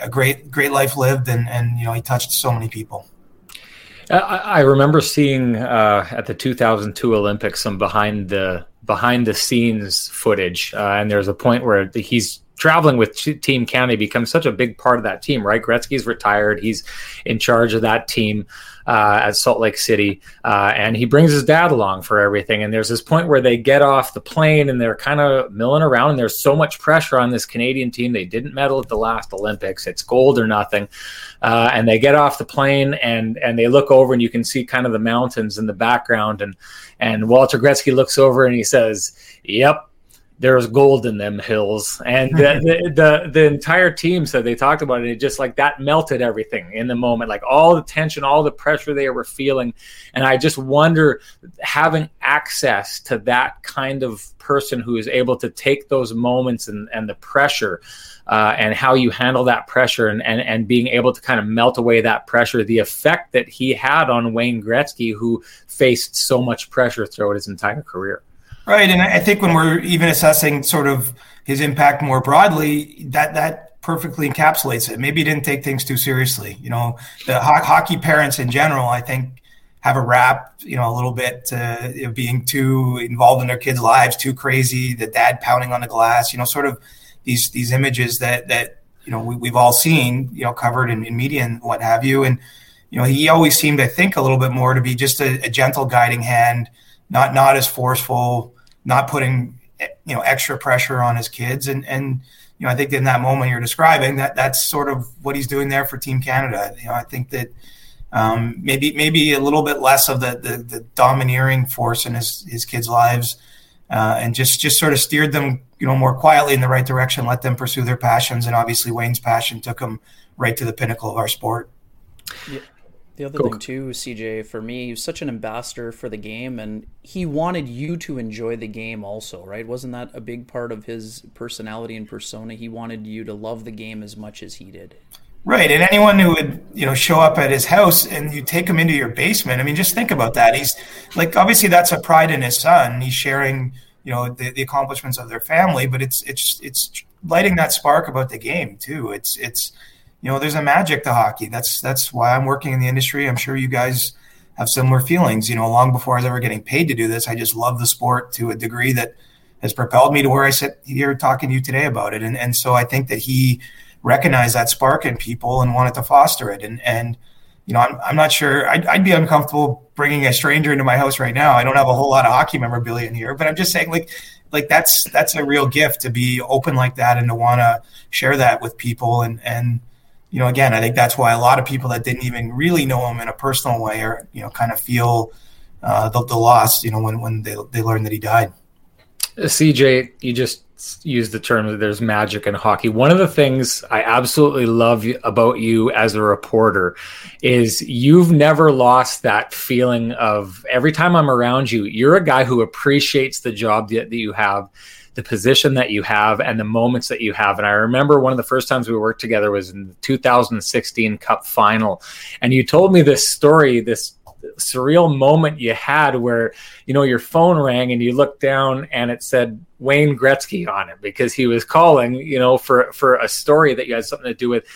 a great great life lived, and and you know, he touched so many people. I, remember seeing uh, at the 2002 Olympics some behind the behind the scenes footage, uh, and there's a point where he's traveling with Team Canada becomes such a big part of that team, right? Gretzky's retired. He's in charge of that team uh, at Salt Lake City, uh, and he brings his dad along for everything. And there's this point where they get off the plane and they're kind of milling around, and there's so much pressure on this Canadian team. They didn't medal at the last Olympics. It's gold or nothing. Uh, and they get off the plane and and they look over and you can see kind of the mountains in the background. And and Walter Gretzky looks over and he says, "Yep, there's gold in them hills. And the, the, the, the, entire team said they talked about it, it just like that melted everything in the moment. Like all the tension all the pressure they were feeling. And i just wonder having access to that kind of person who is able to take those moments and, and the pressure uh, and how you handle that pressure and, and, and being able to kind of melt away that pressure, the effect that he had on Wayne Gretzky, who faced so much pressure throughout his entire career. Right, and I think when we're even assessing sort of his impact more broadly, that that perfectly encapsulates it. Maybe he didn't take things too seriously. You know, the ho- hockey parents in general, I think, have a rap, you know, a little bit uh, being too involved in their kids' lives, too crazy. The dad pounding on the glass, you know, sort of these these images that that you know we, have all seen, you know, covered in, in, media and what have you. And you know, he always seemed, I think, a little bit more to be just a, a gentle guiding hand, not not as forceful not putting you know extra pressure on his kids and and you know I think in that moment you're describing that that's sort of what he's doing there for Team Canada. You know I think that um, maybe maybe a little bit less of the, the, the domineering force in his his kids' lives, uh, and just just sort of steered them you know more quietly in the right direction, let them pursue their passions, and obviously Wayne's passion took him right to the pinnacle of our sport. Yeah. The other thing too, CJ, for me, he was such an ambassador for the game, and he wanted you to enjoy the game also, right? Wasn't that a big part of his personality and persona? He wanted you to love the game as much as he did. Right, and anyone who would you know show up at his house and you take him into your basement. I mean, just think about that. He's like obviously that's a pride in his son. He's sharing you know the, the accomplishments of their family, but it's it's it's lighting that spark about the game too. It's it's you know, there's a magic to hockey. That's that's why I'm working in the industry. I'm sure you guys have similar feelings. You know, long before I was ever getting paid to do this, I just love the sport to a degree that has propelled me to where I sit here talking to you today about it. And and so I think that he recognized that spark in people and wanted to foster it. And and you know, I'm, I'm not sure. I'd, I'd be uncomfortable bringing a stranger into my house right now. I don't have a whole lot of hockey memorabilia in here, but I'm just saying, like, like that's that's a real gift to be open like that and to want to share that with people and and you know again i think that's why a lot of people that didn't even really know him in a personal way or you know kind of feel uh, the, the loss you know when when they, they learn that he died. Cj you just used the term that there's magic in hockey. One of the things i absolutely love about you as a reporter is you've never lost that feeling of every time i'm around you you're a guy who appreciates the job that, that you have the position that you have and the moments that you have. And I remember one of the first times we worked together was in the 2016 Cup final. And you told me this story, this surreal moment you had where, you know, your phone rang and you looked down and it said Wayne Gretzky on it because he was calling, you know, for, for a story that you had something to do with.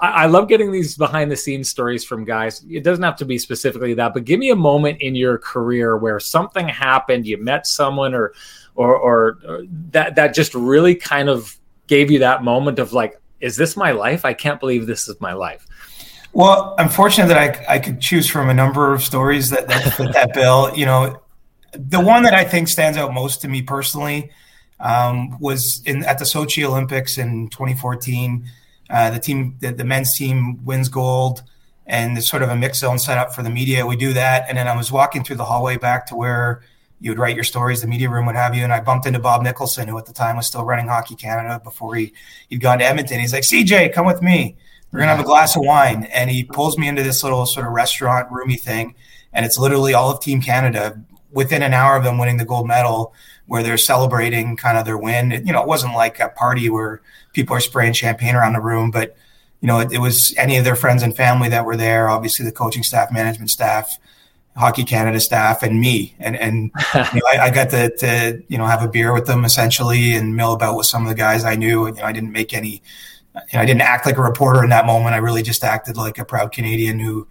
I love getting these behind the scenes stories from guys. It doesn't have to be specifically that, but give me a moment in your career where something happened, you met someone or or, or, or that that just really kind of gave you that moment of like, is this my life? I can't believe this is my life. Well, I'm fortunate that I, I could choose from a number of stories that, that fit that bill. You know, the one that I think stands out most to me personally um, was in at the Sochi Olympics in 2014. Uh, the team, the, the, men's team, wins gold, and it's sort of a mix zone set up for the media. We do that, and then I was walking through the hallway back to where you would write your stories, the media room would have you. And I bumped into Bob Nicholson, who at the time was still running Hockey Canada before he, he'd gone to Edmonton. He's like, CJ, come with me. We're going to have a glass of wine. And he pulls me into this little sort of restaurant roomy thing. And it's literally all of Team Canada within an hour of them winning the gold medal where they're celebrating kind of their win. It, you know, it wasn't like a party where people are spraying champagne around the room, but you know, it, it, was any of their friends and family that were there. Obviously, the coaching staff, management staff, Hockey Canada staff and me, and and you know, I, I, got to, to you know have a beer with them essentially and mill about with some of the guys I knew. And, you know, I didn't make any, you know, I didn't act like a reporter in that moment. I really just acted like a proud Canadian who,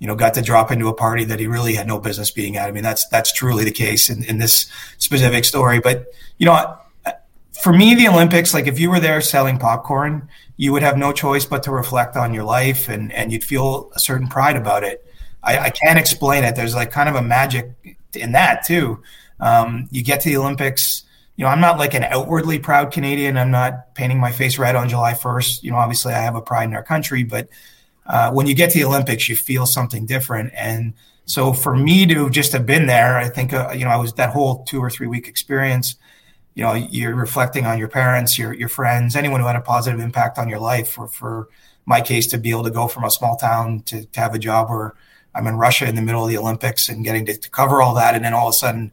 you know, got to drop into a party that he really had no business being at. I mean, that's that's truly the case in, in this specific story. But you know, for me, the Olympics, like if you were there selling popcorn, you would have no choice but to reflect on your life and and you'd feel a certain pride about it. I, I, can't explain it. There's like kind of a magic in that too. Um, you get to the Olympics. You know, I'm not like an outwardly proud Canadian. I'm not painting my face red on July 1st. You know, obviously I have a pride in our country, but uh, when you get to the Olympics, you feel something different. And so for me to just have been there, I think uh, you know I was that whole two or three week experience. You know, you're reflecting on your parents, your your friends, anyone who had a positive impact on your life. For for my case, to be able to go from a small town to, to have a job where I'm in Russia in the middle of the Olympics and getting to, to cover all that, and then all of a sudden,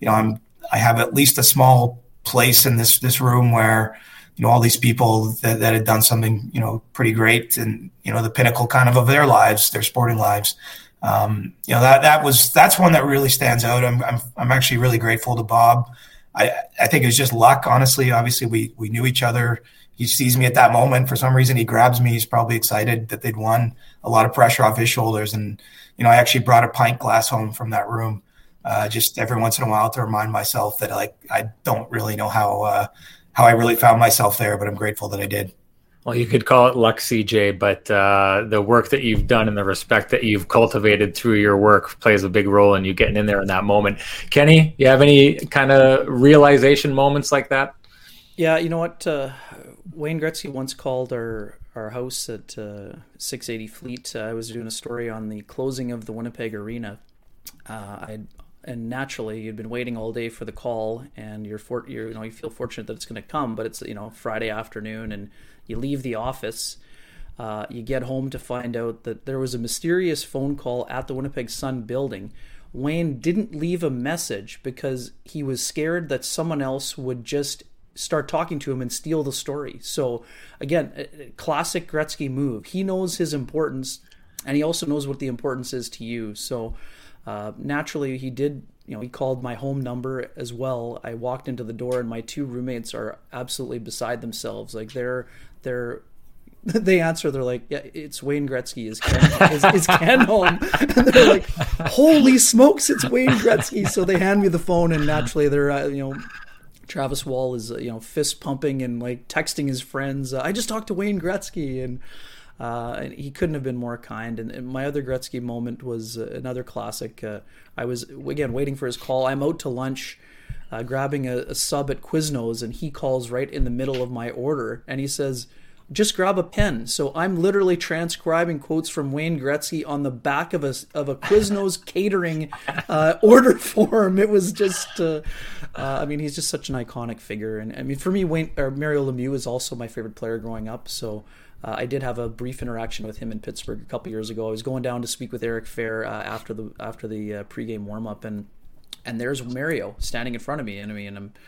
you know, I'm I have at least a small place in this this room where you know all these people that, that had done something you know pretty great and you know the pinnacle kind of of their lives, their sporting lives. Um, you know that that was that's one that really stands out. I'm I'm, I'm actually really grateful to Bob. I I think it was just luck. Honestly, obviously we we knew each other he sees me at that moment. For some reason, he grabs me. He's probably excited that they'd won. A lot of pressure off his shoulders, and you know, I actually brought a pint glass home from that room, uh, just every once in a while to remind myself that like I don't really know how uh, how I really found myself there, but I'm grateful that I did. Well, you could call it luck, CJ, but uh, the work that you've done and the respect that you've cultivated through your work plays a big role in you getting in there in that moment. Kenny, you have any kind of realization moments like that? Yeah, you know what? Uh, Wayne Gretzky once called our our house at uh, 680 Fleet. I was doing a story on the closing of the Winnipeg Arena. Uh, I and naturally you'd been waiting all day for the call, and you're, for, you're you know you feel fortunate that it's going to come, but it's you know Friday afternoon, and you leave the office. Uh, you get home to find out that there was a mysterious phone call at the Winnipeg Sun building. Wayne didn't leave a message because he was scared that someone else would just start talking to him and steal the story. So again, classic Gretzky move. He knows his importance, and he also knows what the importance is to you. So uh, naturally, he did. You know, he called my home number as well. I walked into the door, and my two roommates are absolutely beside themselves. Like they're they're they answer. They're like, "Yeah, it's Wayne Gretzky. Is Ken, is, is Ken home?" And they're like, "Holy smokes, it's Wayne Gretzky!" So they hand me the phone, and naturally, they're uh, you know. Travis Wall is, uh, you know, fist pumping and like texting his friends. Uh, I just talked to Wayne Gretzky, and uh, and he couldn't have been more kind. And, and my other Gretzky moment was uh, another classic. Uh, I was again waiting for his call. I'm out to lunch, uh, grabbing a, a, sub at Quiznos, and he calls right in the middle of my order, and he says, "Just grab a pen." So I'm literally transcribing quotes from Wayne Gretzky on the back of a of a Quiznos catering uh, order form. It was just, uh, I mean, he's just such an iconic figure, and I mean, for me, Wayne or Mario Lemieux is also my favorite player growing up. So. Uh, I did have a brief interaction with him in Pittsburgh a couple years ago. I was going down to speak with Eric Fehr uh, after the after the uh, pregame warm up, and and there's Mario standing in front of me, and I mean, I'm, uh,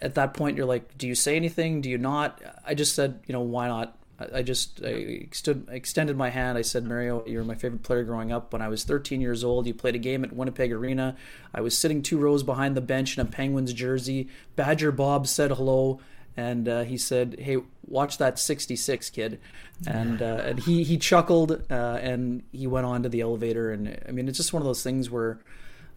at that point you're like, do you say anything? Do you not? I just said, you know, why not? I just I stood, extended my hand. I said, Mario, you're my favorite player growing up. When I was 13 years old, you played a game at Winnipeg Arena. I was sitting two rows behind the bench in a Penguins jersey. Badger Bob said hello and uh, he said, "Hey, watch that 66 kid," and uh, and he he chuckled uh, and he went on to the elevator. And I mean, it's just one of those things where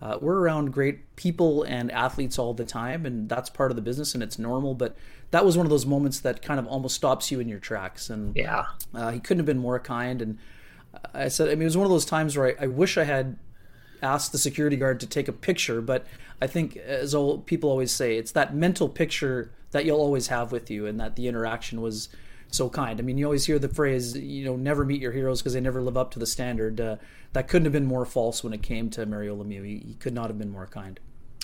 uh, we're around great people and athletes all the time, and that's part of the business and it's normal. But that was one of those moments that kind of almost stops you in your tracks. And yeah, uh, he couldn't have been more kind. And I said, I mean, it was one of those times where I, I wish I had asked the security guard to take a picture, but I think, as all people always say, it's that mental picture that you'll always have with you, and that the interaction was so kind. I mean, you always hear the phrase, you know, never meet your heroes because they never live up to the standard. Uh, that couldn't have been more false when it came to Mario Lemieux. He, he, could not have been more kind.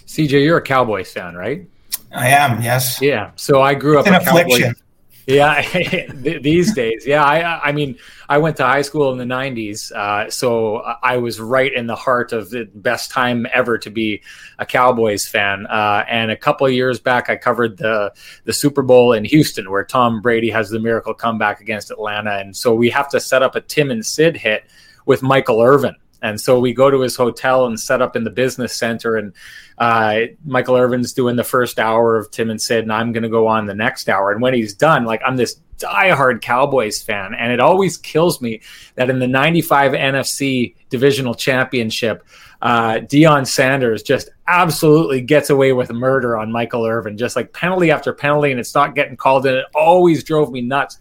CJ, you're a Cowboys fan, right? I am, yes. Yeah. So I grew it's up an affliction. Cowboys. Yeah, these days. Yeah, I, I mean, I went to high school in the '90s, uh, so I was right in the heart of the best time ever to be a Cowboys fan. Uh, and a couple of years back, I covered the the Super Bowl in Houston, where Tom Brady has the miracle comeback against Atlanta, and so we have to set up a Tim and Sid hit with Michael Irvin. And so we go to his hotel and set up in the business center. And uh, Michael Irvin's doing the first hour of Tim and Sid, and I'm going to go on the next hour. And when he's done, like I'm this diehard Cowboys fan, and it always kills me that in the '95 NFC Divisional Championship, uh, Deion Sanders just absolutely gets away with murder on Michael Irvin, just like penalty after penalty, and it's not getting called. And it always drove me nuts.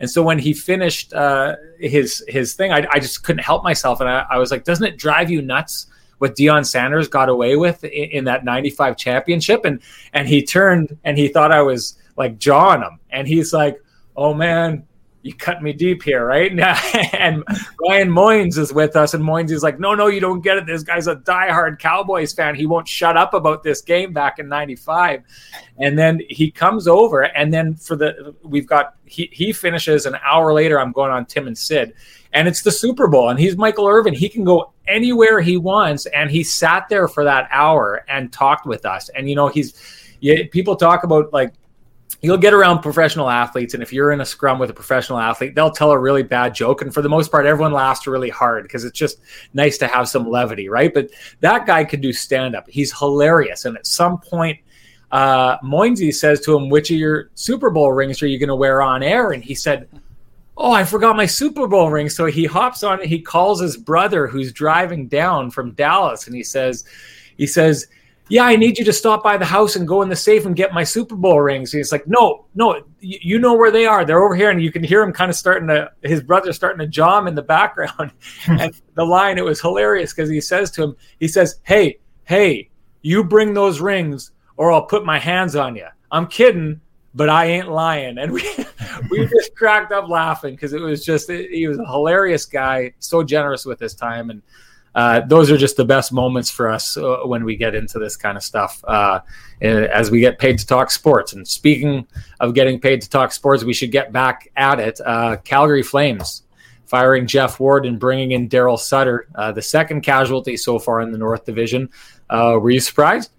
And so when he finished uh, his his thing, I, I, just couldn't help myself, and I, I, was like, "Doesn't it drive you nuts what Deion Sanders got away with in, in that '95 championship?" And and he turned and he thought I was like jawing him, and he's like, "Oh man, you cut me deep here, right? and Ryan Moynes is with us, and Moynes is like, no, no, you don't get it. This guy's a diehard Cowboys fan. He won't shut up about this game back in '95. And then he comes over, and then for the we've got he he finishes an hour later. I'm going on Tim and Sid, and it's the Super Bowl, and he's Michael Irvin. He can go anywhere he wants, and he sat there for that hour and talked with us. And you know, he's yeah, people talk about like you'll get around professional athletes and if you're in a scrum with a professional athlete they'll tell a really bad joke and for the most part everyone laughs really hard because it's just nice to have some levity right but that guy could do stand up he's hilarious and at some point uh Moinsey says to him which of your super bowl rings are you going to wear on air and he said oh i forgot my super bowl ring so he hops on he calls his brother who's driving down from dallas and he says he says yeah, I need you to stop by the house and go in the safe and get my Super Bowl rings. And he's like, no, no, you know where they are. They're over here. And you can hear him kind of starting to, his brother starting to jam in the background. Hmm. and the line, it was hilarious because he says to him, he says, hey, hey, you bring those rings or I'll put my hands on you. I'm kidding, but I ain't lying. And we, we just cracked up laughing because it was just, he was a hilarious guy, so generous with his time. And, uh, those are just the best moments for us uh, when we get into this kind of stuff uh, as we get paid to talk sports. And speaking of getting paid to talk sports, we should get back at it. Uh, Calgary Flames firing Geoff Ward and bringing in Darryl Sutter, uh, the second casualty so far in the North Division. Uh, were you surprised?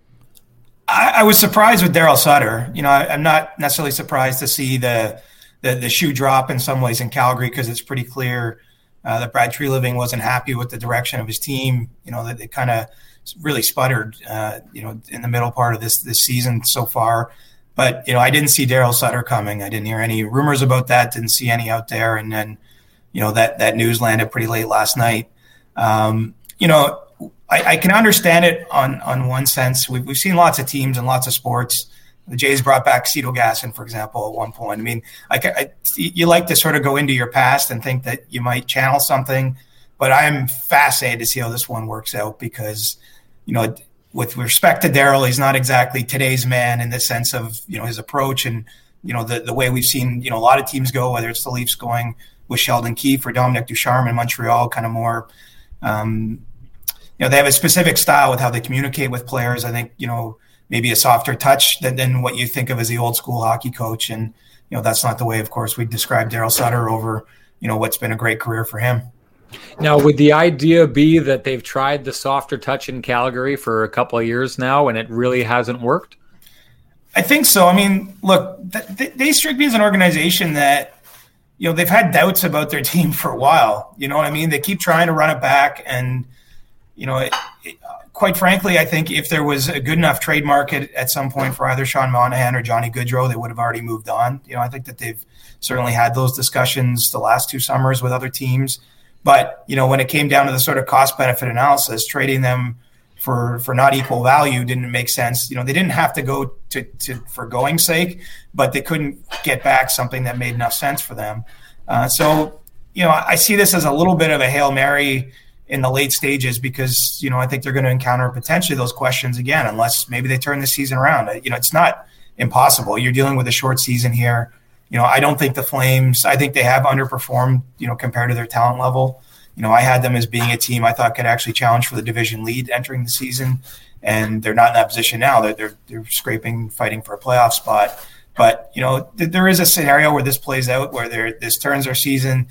I, I was surprised with Darryl Sutter. You know, I, am not necessarily surprised to see the, the, the shoe drop in some ways in Calgary because it's pretty clear – uh, that Brad Treliving wasn't happy with the direction of his team. You know that it kind of really sputtered. Uh, you know in the middle part of this this season so far. But you know, I didn't see Darryl Sutter coming. I didn't hear any rumors about that. Didn't see any out there. And then, you know, that that news landed pretty late last night. Um, you know, I, I, can understand it on on one sense. We've we've seen lots of teams and lots of sports. The Jays brought back Cito Gaston, for example, at one point. I mean, I, I, you like to sort of go into your past and think that you might channel something, but I'm fascinated to see how this one works out because, you know, with respect to Darryl, he's not exactly today's man in the sense of you know his approach and you know the the way we've seen you know a lot of teams go, whether it's the Leafs going with Sheldon Keefe or Dominic Ducharme in Montreal, kind of more. Um, you know, they have a specific style with how they communicate with players. I think you know maybe a softer touch than, than what you think of as the old school hockey coach, and you know that's not the way, of course, we describe Darryl Sutter over you know what's been a great career for him. Now, would the idea be that they've tried the softer touch in Calgary for a couple of years now and it really hasn't worked? I think so. I mean, look, they strike me as an organization that, you know, they've had doubts about their team for a while. You know what I mean? They keep trying to run it back. And, you know, it, it, quite frankly, I think if there was a good enough trade market at some point for either Sean Monahan or Johnny Gaudreau, they would have already moved on. You know, I think that they've certainly had those discussions the last two summers with other teams. But you know, when it came down to the sort of cost benefit analysis, trading them for for not equal value didn't make sense. You know, they didn't have to go to, to for going sake, but they couldn't get back something that made enough sense for them. Uh, so you know, I see this as a little bit of a hail mary in the late stages because you know I think they're going to encounter potentially those questions again unless maybe they turn the season around. Uh, you know, it's not impossible. You're dealing with a short season here you know, I don't think the Flames, I think they have underperformed, you know, compared to their talent level. You know, I had them as being a team I thought could actually challenge for the division lead entering the season, and they're not in that position now. They're they're, they're scraping, fighting for a playoff spot. But you know, th- there is a scenario where this plays out, where this turns their season,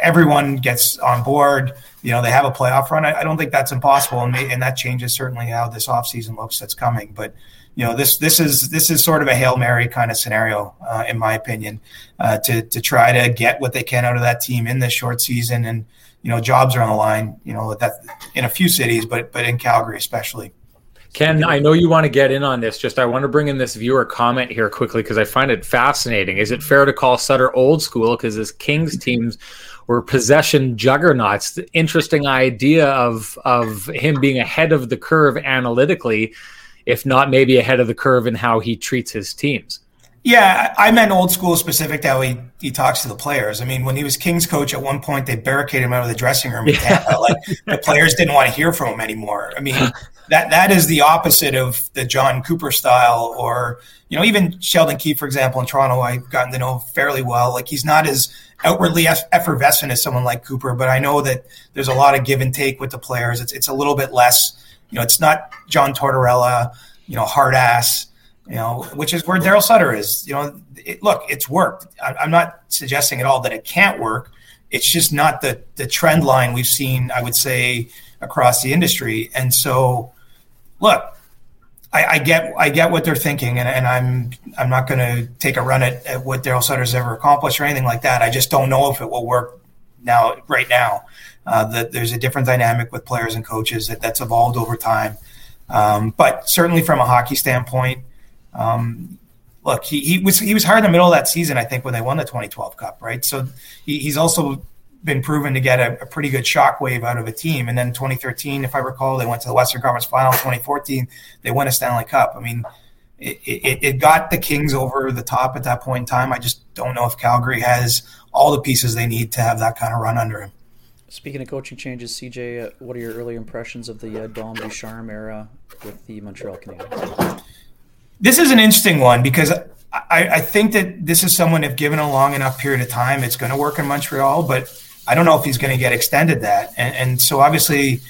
everyone gets on board. You know, they have a playoff run. I, I don't think that's impossible, and, and that changes certainly how this offseason looks. That's coming, but you know this this is this is sort of a hail mary kind of scenario uh, in my opinion uh, to to try to get what they can out of that team in this short season and you know jobs are on the line you know that in a few cities but but in Calgary especially. Ken, I know you want to get in on this. Just I want to bring in this viewer comment here quickly because I find it fascinating. Is it fair to call Sutter old school because his Kings teams were possession juggernauts? The interesting idea of of him being ahead of the curve analytically if not maybe ahead of the curve in how he treats his teams. Yeah, I meant old school specific to how he, he talks to the players. I mean, when he was Kings coach at one point, they barricaded him out of the dressing room. Yeah. Like the players didn't want to hear from him anymore. I mean, that that is the opposite of the Jon Cooper style, or you know, even Sheldon Keefe, for example, in Toronto, I've gotten to know fairly well. Like he's not as outwardly effervescent as someone like Cooper, but I know that there's a lot of give and take with the players. It's it's a little bit less you know, it's not John Tortorella, you know, hard ass, you know, which is where Darryl Sutter is. You know, it, look, it's worked. I, I'm not suggesting at all that it can't work. It's just not the the trend line we've seen. I would say across the industry. And so, look, I, I, get I get what they're thinking, and, and I'm I'm not going to take a run at, at what Darryl Sutter's ever accomplished or anything like that. I just don't know if it will work now right now. Uh, that there's a different dynamic with players and coaches that, that's evolved over time. Um, but certainly from a hockey standpoint, um, look, he, he was he was hard in the middle of that season. I think when they won the 2012 Cup, right? So he, he's also been proven to get a, a, pretty good shockwave out of a team. And then 2013, if I recall, they went to the Western Conference Final. 2014, they won a Stanley Cup. I mean, it, it, it, got the Kings over the top at that point in time. I just don't know if Calgary has all the pieces they need to have that kind of run under him. Speaking of coaching changes, CJ, uh, what are your early impressions of the uh, Dom Ducharme era with the Montreal Canadiens? This is an interesting one because I, I think that this is someone if given a long enough period of time, it's going to work in Montreal. But I don't know if he's going to get extended that, and, and so obviously,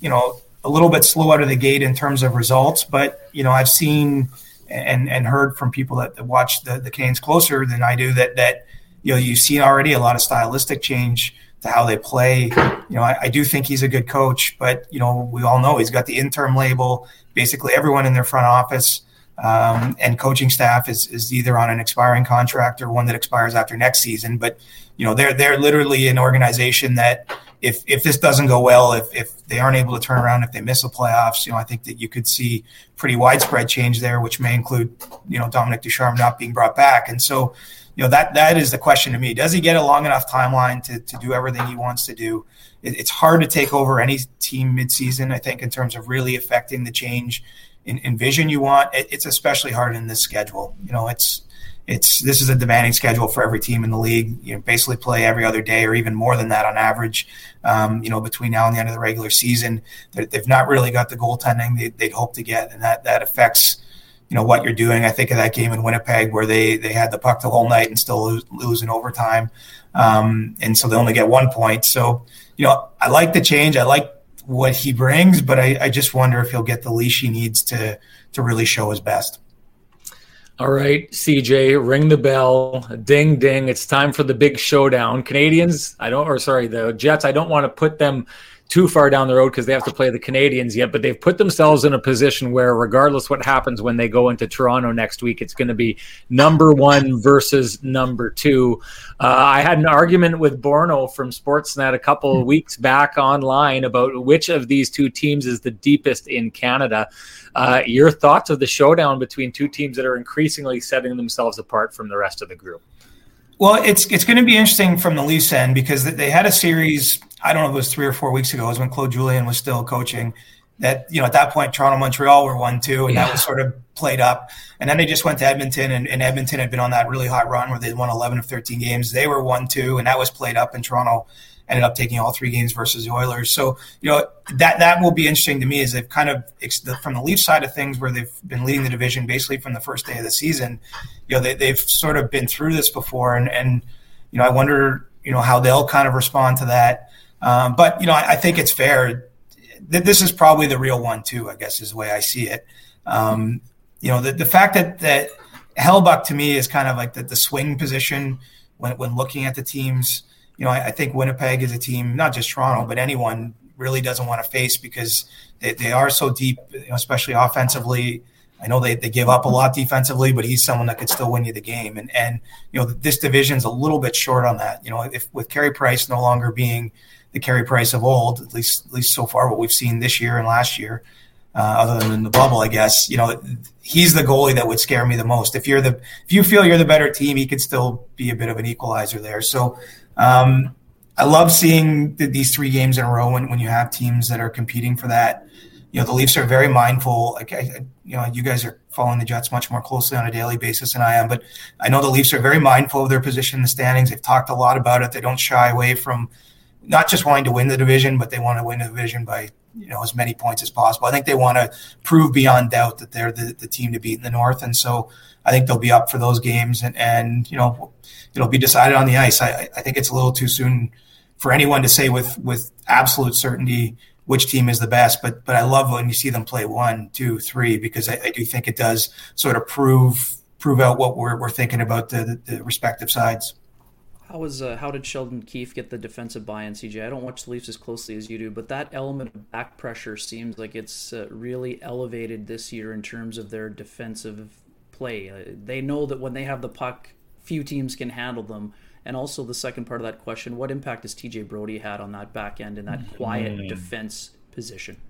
you know, a little bit slow out of the gate in terms of results. But you know, I've seen and and heard from people that, watch the the Canes closer than I do that that you know you've seen already a lot of stylistic change to how they play. You know, I, I, do think he's a good coach, but you know, we all know he's got the interim label. Basically, everyone in their front office um, and coaching staff is is either on an expiring contract or one that expires after next season. But you know, they're they're literally an organization that if if this doesn't go well, if if they aren't able to turn around, if they miss the playoffs, you know, I think that you could see pretty widespread change there, which may include, you know, Dominic Ducharme not being brought back. And so, you know, that that is the question to me. Does he get a long enough timeline to to do everything he wants to do? It, it's hard to take over any team midseason, I think, in terms of really affecting the change in, in vision you want. It, it's especially hard in this schedule. You know, it's it's this is a demanding schedule for every team in the league. You know, basically play every other day or even more than that on average. Um, you know, between now and the end of the regular season, they've not really got the goaltending they, would hope to get, and that that affects you know what you're doing. I think of that game in Winnipeg where they they had the puck the whole night and still lose, lose in overtime, um, and so they only get one point. So you know, I like the change. I like what he brings, but I, I just wonder if he'll get the leash he needs to to really show his best. All right, CJ, ring the bell. Ding, ding. It's time for the big showdown. Canadians, I don't, or sorry, the Jets, I don't want to put them too far down the road because they have to play the Canadians yet, but they've put themselves in a position where, regardless what happens when they go into Toronto next week, it's going to be number one versus number two. Uh, I had an argument with Borno from Sportsnet a couple weeks back online about which of these two teams is the deepest in Canada. Uh, your thoughts of the showdown between two teams that are increasingly setting themselves apart from the rest of the group? Well, it's it's going to be interesting from the Leafs end because they had a series. I don't know if it was three or four weeks ago. It was when Claude Julien was still coaching. That you know at that point Toronto Montreal were one two, and yeah. that was sort of played up. And then they just went to Edmonton, and, and, Edmonton had been on that really hot run where they won eleven of thirteen games. They were one two, and that was played up. And Toronto ended up taking all three games versus the Oilers. So you know that that will be interesting to me is they've kind of from the Leaf side of things where they've been leading the division basically from the first day of the season. You know they, they've sort of been through this before, and and you know I wonder you know how they'll kind of respond to that. Um, but you know I, I, think it's fair. This is probably the real one too. I guess is the way I see it. Um, you know the the fact that that Hellebuyck to me is kind of like the, the swing position when when looking at the teams you know, I, I, think Winnipeg is a team, not just Toronto, but anyone really doesn't want to face because they, they are so deep, you know, especially offensively. I know they, they give up a lot defensively, but he's someone that could still win you the game. And and you know this division's a little bit short on that. You know, if with Carey Price no longer being the Carey Price of old, at least at least so far what we've seen this year and last year, uh, other than in the bubble, I guess. You know, he's the goalie that would scare me the most. If you're the if you feel you're the better team, he could still be a bit of an equalizer there. So um, I love seeing the, these three games in a row when, when you have teams that are competing for that. You know, the Leafs are very mindful. Like, I, you know, you guys are following the Jets much more closely on a daily basis than I am, but I know the Leafs are very mindful of their position in the standings. They've talked a lot about it. They don't shy away from not just wanting to win the division, but they want to win the division by you know as many points as possible. I think they want to prove beyond doubt that they're the, the team to beat in the North, and so I think they'll be up for those games, and and you know it'll be decided on the ice. I, I think it's a little too soon for anyone to say with with absolute certainty which team is the best. But but I love when you see them play one, two, three because I, I do think it does sort of prove prove out what we're we're thinking about the, the, the respective sides. How was uh, how did Sheldon Keefe get the defensive buy-in, CJ? I don't watch the Leafs as closely as you do, but that element of back pressure seems like it's uh, really elevated this year in terms of their defensive play. Uh, they know that when they have the puck, few teams can handle them. And also the second part of that question: What impact has TJ Brodie had on that back end in that quiet mm. defense position?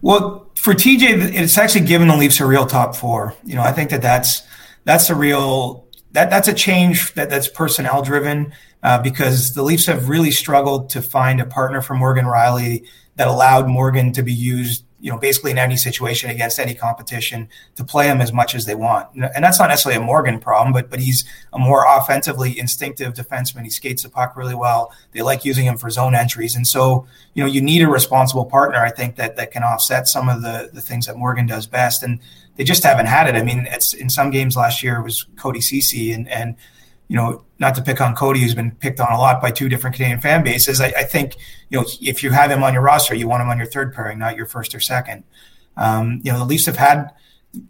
Well, for TJ, it's actually given the Leafs a real top four. You know, I think that that's that's a real that that's a change that that's personnel driven uh, because the Leafs have really struggled to find a partner for Morgan Rielly that allowed Morgan to be used, you know, basically in any situation against any competition to play him as much as they want. And that's not necessarily a Morgan problem, but but he's a more offensively instinctive defenseman. He skates the puck really well. They like using him for zone entries, and so you know you need a responsible partner. I think that that can offset some of the the things that Morgan does best. And they just haven't had it. I mean, it's in some games last year it was Cody Ceci and and you know, not to pick on Cody, who's been picked on a lot by two different Canadian fan bases. I, I think you know if you have him on your roster, you want him on your third pairing, not your first or second. Um, you know, the Leafs have had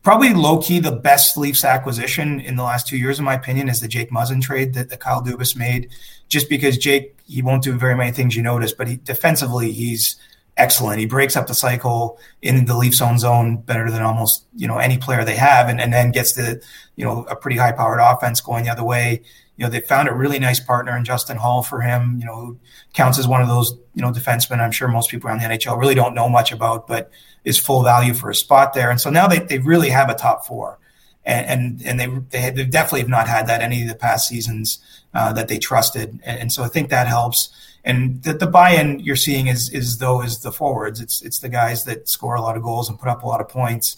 probably low key the best Leafs acquisition in the last two years, in my opinion, is the Jake Muzzin trade that, that Kyle Dubas made. Just because Jake, he won't do very many things you notice, but he, defensively, he's excellent. He breaks up the cycle in the Leafs own zone better than almost you know any player they have, and, and then gets the you know a pretty high powered offense going the other way. you know, they found a really nice partner in Justin Holl for him, you know, who counts as one of those, you know, defensemen I'm sure most people around the NHL really don't know much about, but is full value for a spot there. And so now they, they really have a top four. And, and, and they, they, definitely have not had that any of the past seasons uh, that they trusted. And, and, so I think that helps. And the, the buy-in you're seeing is, is though is the forwards. It's, it's the guys that score a lot of goals and put up a lot of points,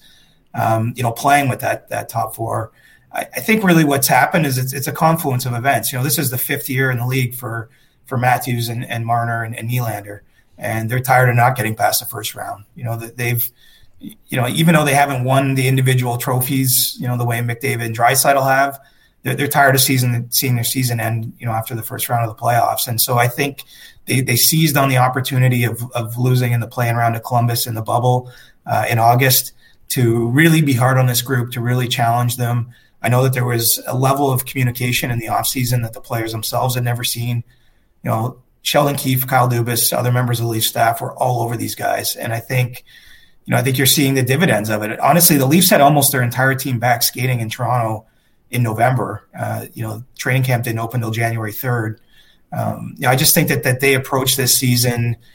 um, you know, playing with that, that top four. I, I think really what's happened is it's, it's a confluence of events. You know, this is the fifth year in the league for for Matthews and, and Marner and, and Nylander, and they're tired of not getting past the first round. You know, that they've you know, even though they haven't won the individual trophies, you know, the way McDavid and Draisaitl have, they're, they're, tired of season seeing their season end, you know, after the first round of the playoffs. And so I think they, they seized on the opportunity of, of losing in the playing round of Columbus in the bubble uh, in August to really be hard on this group, to really challenge them. I know that there was a level of communication in the offseason that the players themselves had never seen. You know, Sheldon Keefe, Kyle Dubas, other members of the Leaf staff were all over these guys. And I think, you know, I think you're seeing the dividends of it. Honestly, the Leafs had almost their entire team back skating in Toronto in November. Uh, you know, training camp didn't open until January 3rd. Um, you know, I just think that that they approach this season –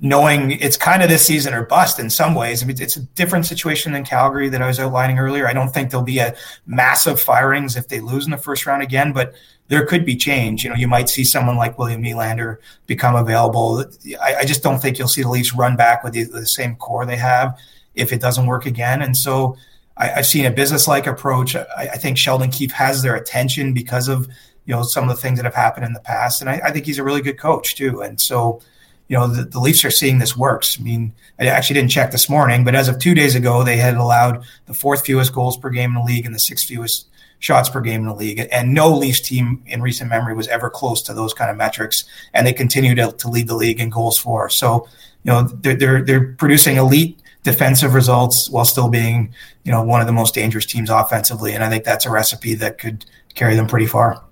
knowing it's kind of this season or bust in some ways. I mean, it's a different situation than Calgary that I was outlining earlier. I don't think there'll be a massive firings if they lose in the first round again, but there could be change. You know, you might see someone like William Nylander become available. I, I just don't think you'll see the Leafs run back with the, the, same core they have if it doesn't work again. And so I, have seen a business-like approach. I, I, think Sheldon Keefe has their attention because of you know some of the things that have happened in the past, and I, I think he's a really good coach too. And so you know, the, the, Leafs are seeing this works. I mean, I actually didn't check this morning, but as of two days ago, they had allowed the fourth fewest goals per game in the league and the sixth fewest shots per game in the league. And no Leafs team in recent memory was ever close to those kind of metrics. And they continue to, to lead the league in goals for. So, you know, they're, they're, they're producing elite defensive results while still being, you know, one of the most dangerous teams offensively. And I think that's a recipe that could carry them pretty far.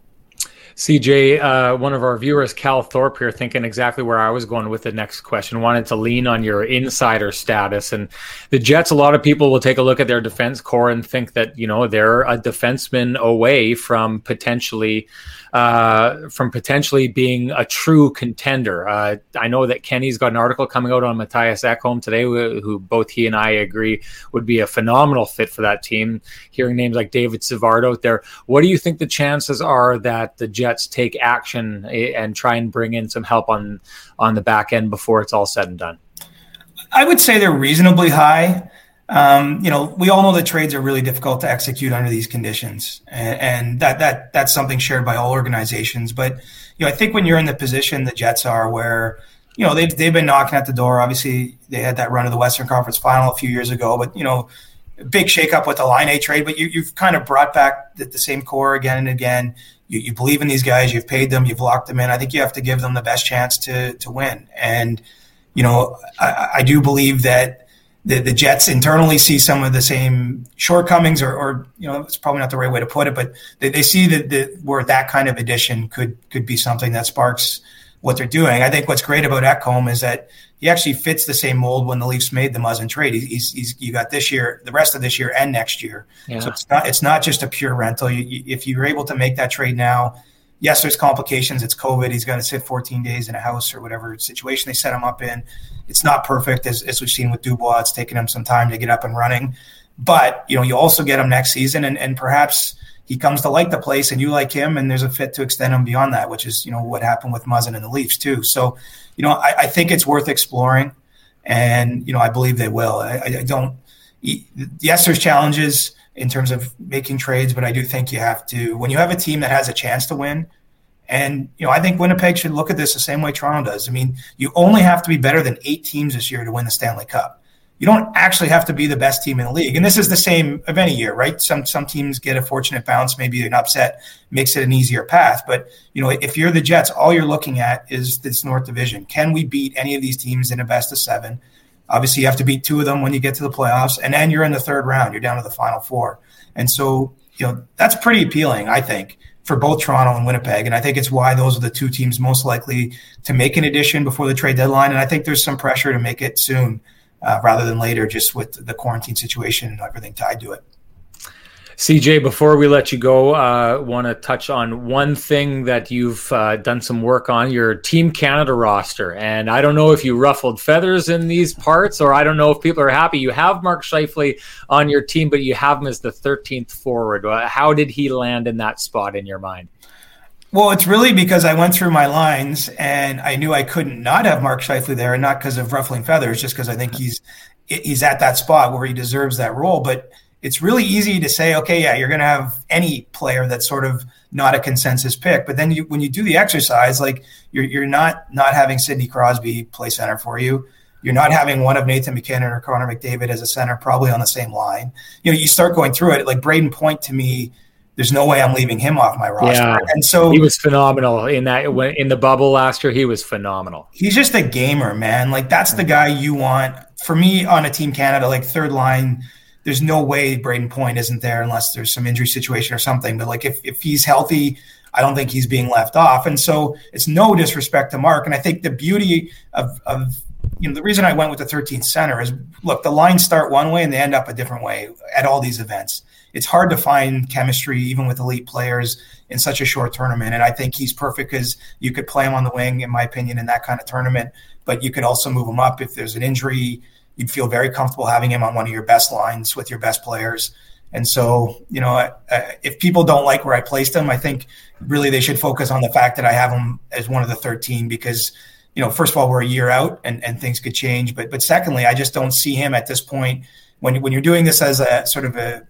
CJ, uh, one of our viewers, Cal Thorpe, here, thinking exactly where I was going with the next question. Wanted to lean on your insider status and the Jets. A lot of people will take a look at their defense core and think that you know they're a defenseman away from potentially uh, from potentially being a true contender. Uh, I know that Kenny's got an article coming out on Mattias Ekholm today, who, who, both he and I agree would be a phenomenal fit for that team. Hearing names like David Savard out there, what do you think the chances are that the Jets take action eh, and try and bring in some help on on the back end before it's all said and done? I would say they're reasonably high. Um, you know, we all know that trades are really difficult to execute under these conditions, and, and, that that that's something shared by all organizations. But you know, I think when you're in the position the Jets are, where you know they've they've been knocking at the door. Obviously, they had that run of the Western Conference Final a few years ago, but you know, big shakeup with the Laine trade. But you, you've kind of brought back the, the same core again and again. You, you believe in these guys. You've paid them. You've locked them in. I think you have to give them the best chance to to win. And you know, I, I do believe that the, the Jets internally see some of the same shortcomings, or, or you know, it's probably not the right way to put it, but they, they see that the, where that kind of addition could could be something that sparks what they're doing. I think what's great about Ekholm is that he actually fits the same mold when the Leafs made the Muzzin trade. He's, he's you got this year, the rest of this year, and next year. Yeah. So it's not it's not just a pure rental. You, you, if you're able to make that trade now, yes, there's complications. It's COVID. He's got to sit 14 days in a house or whatever situation they set him up in. It's not perfect, as, as we've seen with Dubois. It's taken him some time to get up and running. But, you know, you also get him next season, and, and perhaps he comes to like the place and you like him, and there's a fit to extend him beyond that, which is, you know, what happened with Muzzin and the Leafs, too. So, you know, I, I think it's worth exploring. And, you know, I believe they will. I, I don't, yes, there's challenges in terms of making trades, but I do think you have to, when you have a team that has a chance to win, and you know, I think Winnipeg should look at this the same way Toronto does. I mean, you only have to be better than eight teams this year to win the Stanley Cup. You don't actually have to be the best team in the league, and this is the same of any year, right? Some some teams get a fortunate bounce, maybe an upset makes it an easier path. But you know, if you're the Jets, all you're looking at is this North Division. Can we beat any of these teams in a best of seven? Obviously, you have to beat two of them when you get to the playoffs, and then you're in the third round. You're down to the final four, and so you know that's pretty appealing, I think for both Toronto and Winnipeg. And I think it's why those are the two teams most likely to make an addition before the trade deadline. And I think there's some pressure to make it soon uh, rather than later, just with the quarantine situation and everything tied to it. CJ, before we let you go, uh, want to touch on one thing that you've uh, done some work on your Team Canada roster. And I don't know if you ruffled feathers in these parts, or I don't know if people are happy. You have Mark Scheifele on your team, but you have him as the 13th forward. Uh, how did he land in that spot in your mind? Well, it's really because I went through my lines and I knew I couldn't not have Mark Scheifele there, and not because of ruffling feathers, just because I think he's he's at that spot where he deserves that role. But it's really easy to say, okay, yeah, you're going to have any player that's sort of not a consensus pick. But then you, when you do the exercise, like you're, you're not not having Sidney Crosby play center for you. You're not having one of Nathan MacKinnon or Connor McDavid as a center, probably on the same line. You know, you start going through it. Like Brayden Point to me, there's no way I'm leaving him off my roster. Yeah, and so he was phenomenal in that in the bubble last year. He was phenomenal. He's just a gamer, man. Like that's the guy you want for me on a Team Canada, like third line there's no way Brayden Point isn't there unless there's some injury situation or something. But like if, if he's healthy, I don't think he's being left off. And so it's no disrespect to Mark. And I think the beauty of, of you know, the reason I went with the 13th center is look, the lines start one way and they end up a different way at all these events. It's hard to find chemistry even with elite players in such a short tournament. And I think he's perfect because you could play him on the wing, in my opinion, in that kind of tournament. But you could also move him up if there's an injury you'd feel very comfortable having him on one of your best lines with your best players. And so, you know, uh, if people don't like where I placed him, I think really they should focus on the fact that I have him as one of the 13 because, you know, first of all, we're a year out and, and things could change. But but secondly, I just don't see him at this point when when you're doing this as a sort of a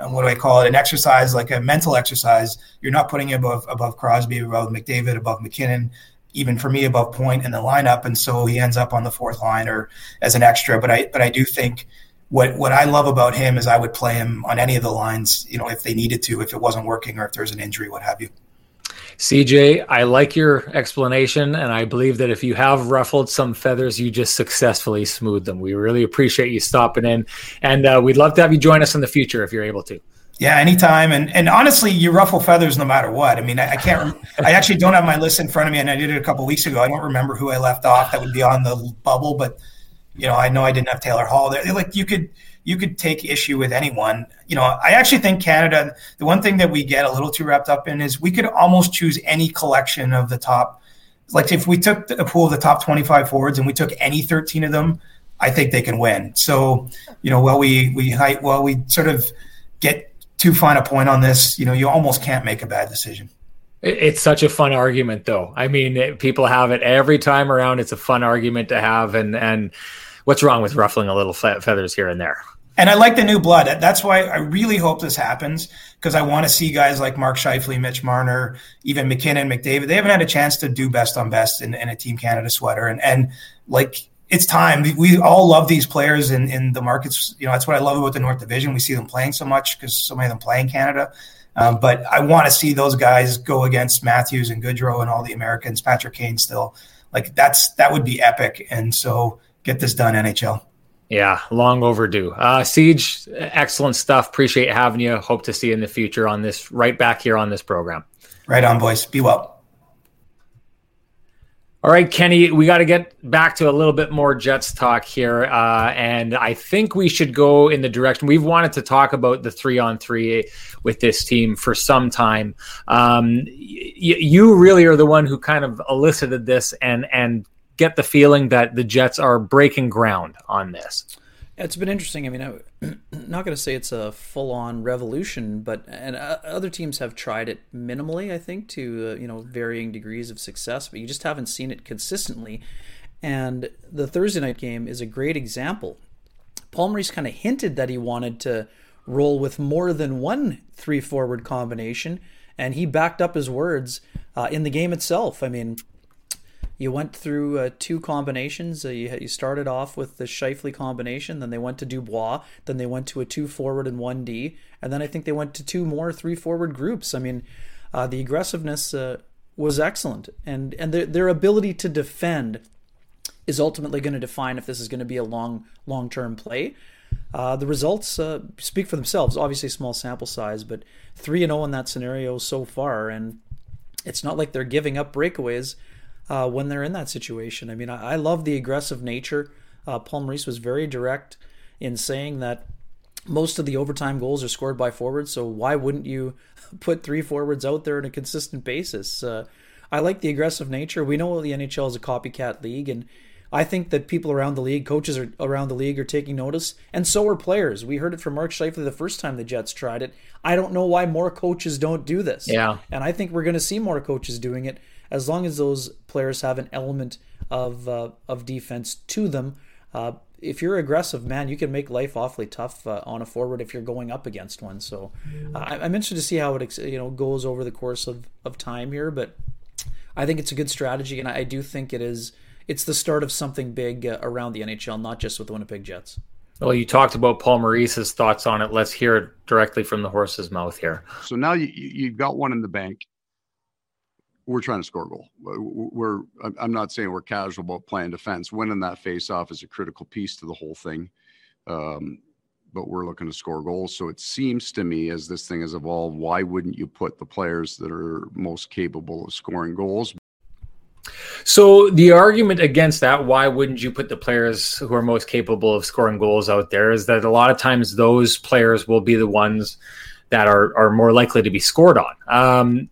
what do I call it? An exercise, like a mental exercise. You're not putting him above above Crosby, above McDavid, above MacKinnon even for me above point in the lineup, and so he ends up on the fourth line or as an extra. But I but I do think what what I love about him is I would play him on any of the lines, you know, if they needed to, if it wasn't working or if there's an injury, what have you. CJ, I like your explanation, and I believe that if you have ruffled some feathers, you just successfully smooth them. We really appreciate you stopping in, and uh, we'd love to have you join us in the future if you're able to. Yeah, anytime. And and honestly, you ruffle feathers no matter what. I mean, I, I can't. I actually don't have my list in front of me, and I did it a couple weeks ago. I don't remember who I left off. That would be on the bubble, but you know, I know I didn't have Taylor Hall there. Like you could you could take issue with anyone. You know, I actually think Canada. The one thing that we get a little too wrapped up in is we could almost choose any collection of the top. Like if we took a pool of the top twenty five forwards and we took any thirteen of them, I think they can win. So, you know, while we we while we sort of get too fine a point on this, you know, you almost can't make a bad decision. It's such a fun argument, though. I mean, it, people have it every time around. It's a fun argument to have, and and what's wrong with ruffling a little fe- feathers here and there? And I like the new blood. That's why I really hope this happens because I want to see guys like Mark Scheifele, Mitch Marner, even MacKinnon, McDavid. They haven't had a chance to do best on best in, in a Team Canada sweater, and and like it's time. We all love these players in, in the markets. You know, that's what I love about the North Division. We see them playing so much because so many of them play in Canada. Um, but I want to see those guys go against Matthews and Gaudreau and all the Americans, Patrick Kane still. Like that's that would be epic. And so get this done, NHL. Yeah, long overdue. Uh, Siege, excellent stuff. Appreciate having you. Hope to see you in the future on this, right back here on this program. Right on, boys. Be well. All right, Kenny, we got to get back to a little bit more Jets talk here. Uh, and I think we should go in the direction we've wanted to talk about the three on three with this team for some time. Um, y- you really are the one who kind of elicited this and, and get the feeling that the Jets are breaking ground on this. It's been interesting. I mean, not going to say it's a full-on revolution, but and uh, other teams have tried it minimally. I think to uh, you know varying degrees of success, but you just haven't seen it consistently. And the Thursday night game is a great example. Paul Maurice kind of hinted that he wanted to roll with more than one three-forward combination, and he backed up his words uh, in the game itself. I mean, you went through uh, two combinations. Uh, you, you started off with the Scheifele combination, then they went to Dubois, then they went to a two forward and one D, and then I think they went to two more three forward groups. I mean, uh, the aggressiveness uh, was excellent, and and their, their ability to defend is ultimately going to define if this is going to be a long long term play. Uh, the results uh, speak for themselves. Obviously, small sample size, but three and zero oh in that scenario so far, and it's not like they're giving up breakaways uh, when they're in that situation. I mean, I, I love the aggressive nature. Uh, Paul Maurice was very direct in saying that most of the overtime goals are scored by forwards, so why wouldn't you put three forwards out there on a consistent basis? Uh, I like the aggressive nature. We know the NHL is a copycat league, and I think that people around the league, coaches are, around the league, are taking notice, and so are players. We heard it from Mark Scheifele the first time the Jets tried it. I don't know why more coaches don't do this. Yeah, and I think we're going to see more coaches doing it as long as those players have an element of uh, of defense to them. Uh, if you're aggressive, man, you can make life awfully tough uh, on a forward if you're going up against one. So uh, I'm interested to see how it you know goes over the course of, of time here, but I think it's a good strategy, and I do think it is. It's the start of something big uh, around the NHL, not just with the Winnipeg Jets. Well, you talked about Paul Maurice's thoughts on it. Let's hear it directly from the horse's mouth here. So now you, you've got one in the bank we're trying to score a goal. We're I'm not saying we're casual about playing defense. Winning that face-off is a critical piece to the whole thing. Um, but we're looking to score goals. So it seems to me, as this thing has evolved, why wouldn't you put the players that are most capable of scoring goals? So the argument against that, why wouldn't you put the players who are most capable of scoring goals out there, is that a lot of times those players will be the ones that are are more likely to be scored on. Um,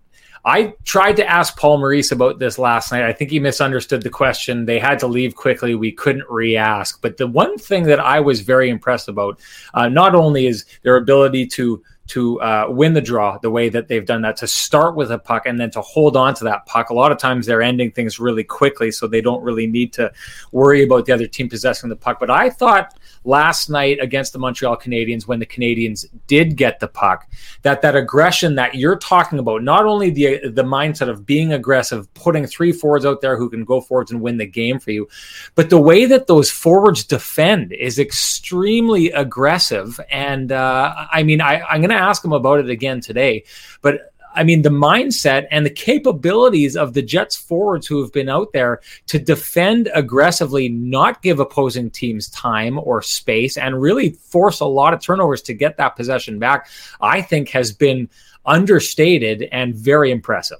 I tried to ask Paul Maurice about this last night. I think he misunderstood the question. They had to leave quickly. We couldn't re ask. But the one thing that I was very impressed about, uh, not only is their ability to to uh, win the draw the way that they've done that to start with a puck and then to hold on to that puck. A lot of times they're ending things really quickly so they don't really need to worry about the other team possessing the puck. But i thought last night against the montreal canadiens when the canadiens did get the puck that that aggression that you're talking about not only the the mindset of being aggressive putting three forwards out there who can go forwards and win the game for you but the way that those forwards defend is extremely aggressive. And uh, i mean I, i'm going to ask him about it again today. But I mean, the mindset and the capabilities of the Jets forwards who have been out there to defend aggressively, not give opposing teams time or space, and really force a lot of turnovers to get that possession back, I think has been understated and very impressive.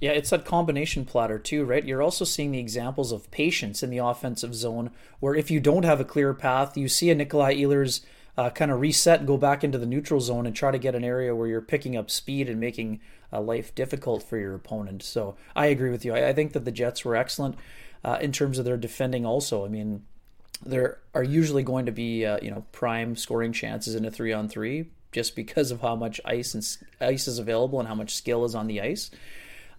Yeah, it's that combination platter too, right? You're also seeing the examples of patience in the offensive zone, where if you don't have a clear path, you see a Nikolai Ehlers uh, kind of reset and go back into the neutral zone and try to get an area where you're picking up speed and making uh, life difficult for your opponent. So I agree with you. I, I think that the Jets were excellent uh, in terms of their defending. Also, I mean, there are usually going to be uh, you know prime scoring chances in a three on three just because of how much ice and ice is available and how much skill is on the ice.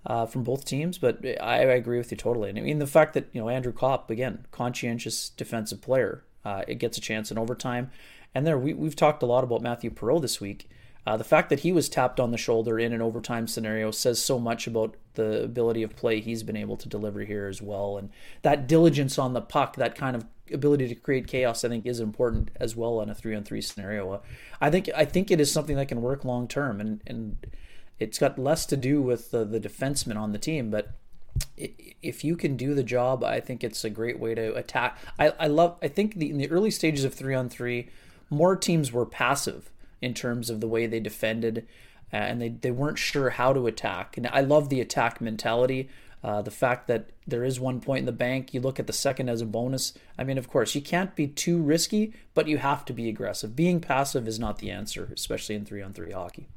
Uh, from both teams, but I, I, agree with you totally. And I mean, the fact that you know Andrew Copp again, conscientious defensive player, uh, it gets a chance in overtime. And there, we, we've talked a lot about Mathieu Perreault this week. Uh, the fact that he was tapped on the shoulder in an overtime scenario says so much about the ability of play he's been able to deliver here as well. And that diligence on the puck, that kind of ability to create chaos, I think is important as well in a three on three scenario. Uh, I think I think it is something that can work long term, and and it's got less to do with the, the defenseman on the team, but if you can do the job, I think it's a great way to attack. I, I love. I think the, in the early stages of three on three more teams were passive in terms of the way they defended uh, and they, they weren't sure how to attack. And I love the attack mentality. Uh, the fact that there is one point in the bank, you look at the second as a bonus. I mean, of course, you can't be too risky, but you have to be aggressive. Being passive is not the answer, especially in three on three hockey.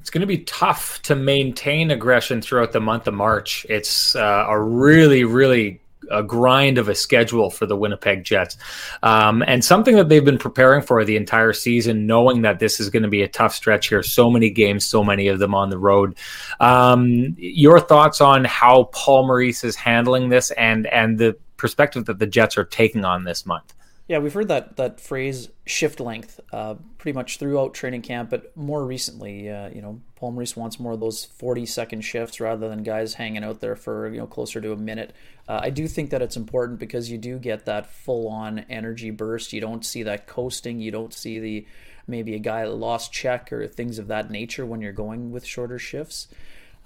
It's going to be tough to maintain aggression throughout the month of March. It's uh, a really, really a grind of a schedule for the Winnipeg Jets, um, and something that they've been preparing for the entire season, knowing that this is going to be a tough stretch here. So many games, so many of them on the road. Um, your thoughts on how Paul Maurice is handling this, and and the perspective that the Jets are taking on this month? Yeah, we've heard that that phrase shift length uh, pretty much throughout training camp, but more recently, uh, you know, Paul Maurice wants more of those forty second shifts rather than guys hanging out there for you know closer to a minute. Uh, I do think that it's important because you do get that full on energy burst. You don't see that coasting. You don't see the maybe a guy lost check or things of that nature when you're going with shorter shifts.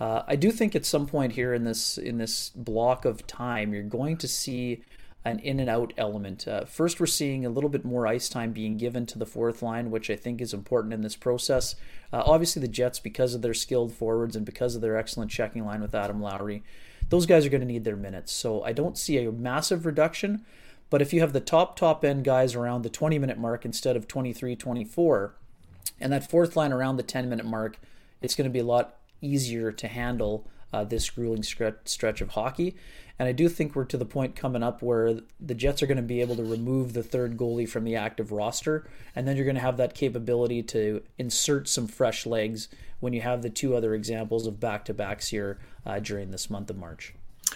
Uh, I do think at some point here in this in this block of time, you're going to see an in and out element. Uh, first, we're seeing a little bit more ice time being given to the fourth line, which I think is important in this process. Uh, obviously, the Jets, because of their skilled forwards and because of their excellent checking line with Adam Lowry, those guys are going to need their minutes. So I don't see a massive reduction. But if you have the top, top end guys around the 20 minute mark instead of 23, 24, And that fourth line around the 10 minute mark, it's going to be a lot easier to handle uh, this grueling stretch of hockey. And I do think we're to the point coming up where the Jets are going to be able to remove the third goalie from the active roster. And then you're going to have that capability to insert some fresh legs when you have the two other examples of back to backs here uh, during this month of March.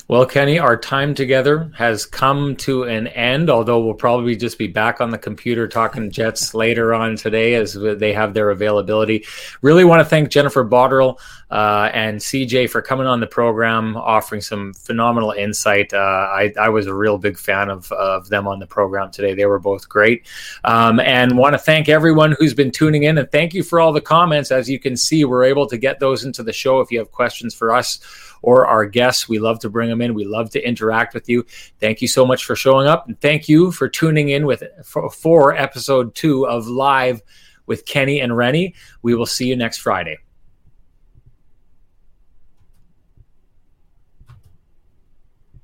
Well, Kenny, our time together has come to an end, although we'll probably just be back on the computer talking Jets later on today as they have their availability. Really want to thank Jennifer Botterill uh, and CJ for coming on the program, offering some phenomenal insight. Uh, I, I, was a real big fan of, of them on the program today. They were both great. Um, and want to thank everyone who's been tuning in. And thank you for all the comments. As you can see, we're able to get those into the show if you have questions for us or our guests. We love to bring them in. We love to interact with you. Thank you so much for showing up. And thank you for tuning in with for, for episode two of Live with Kenny and Renny. We will see you next Friday.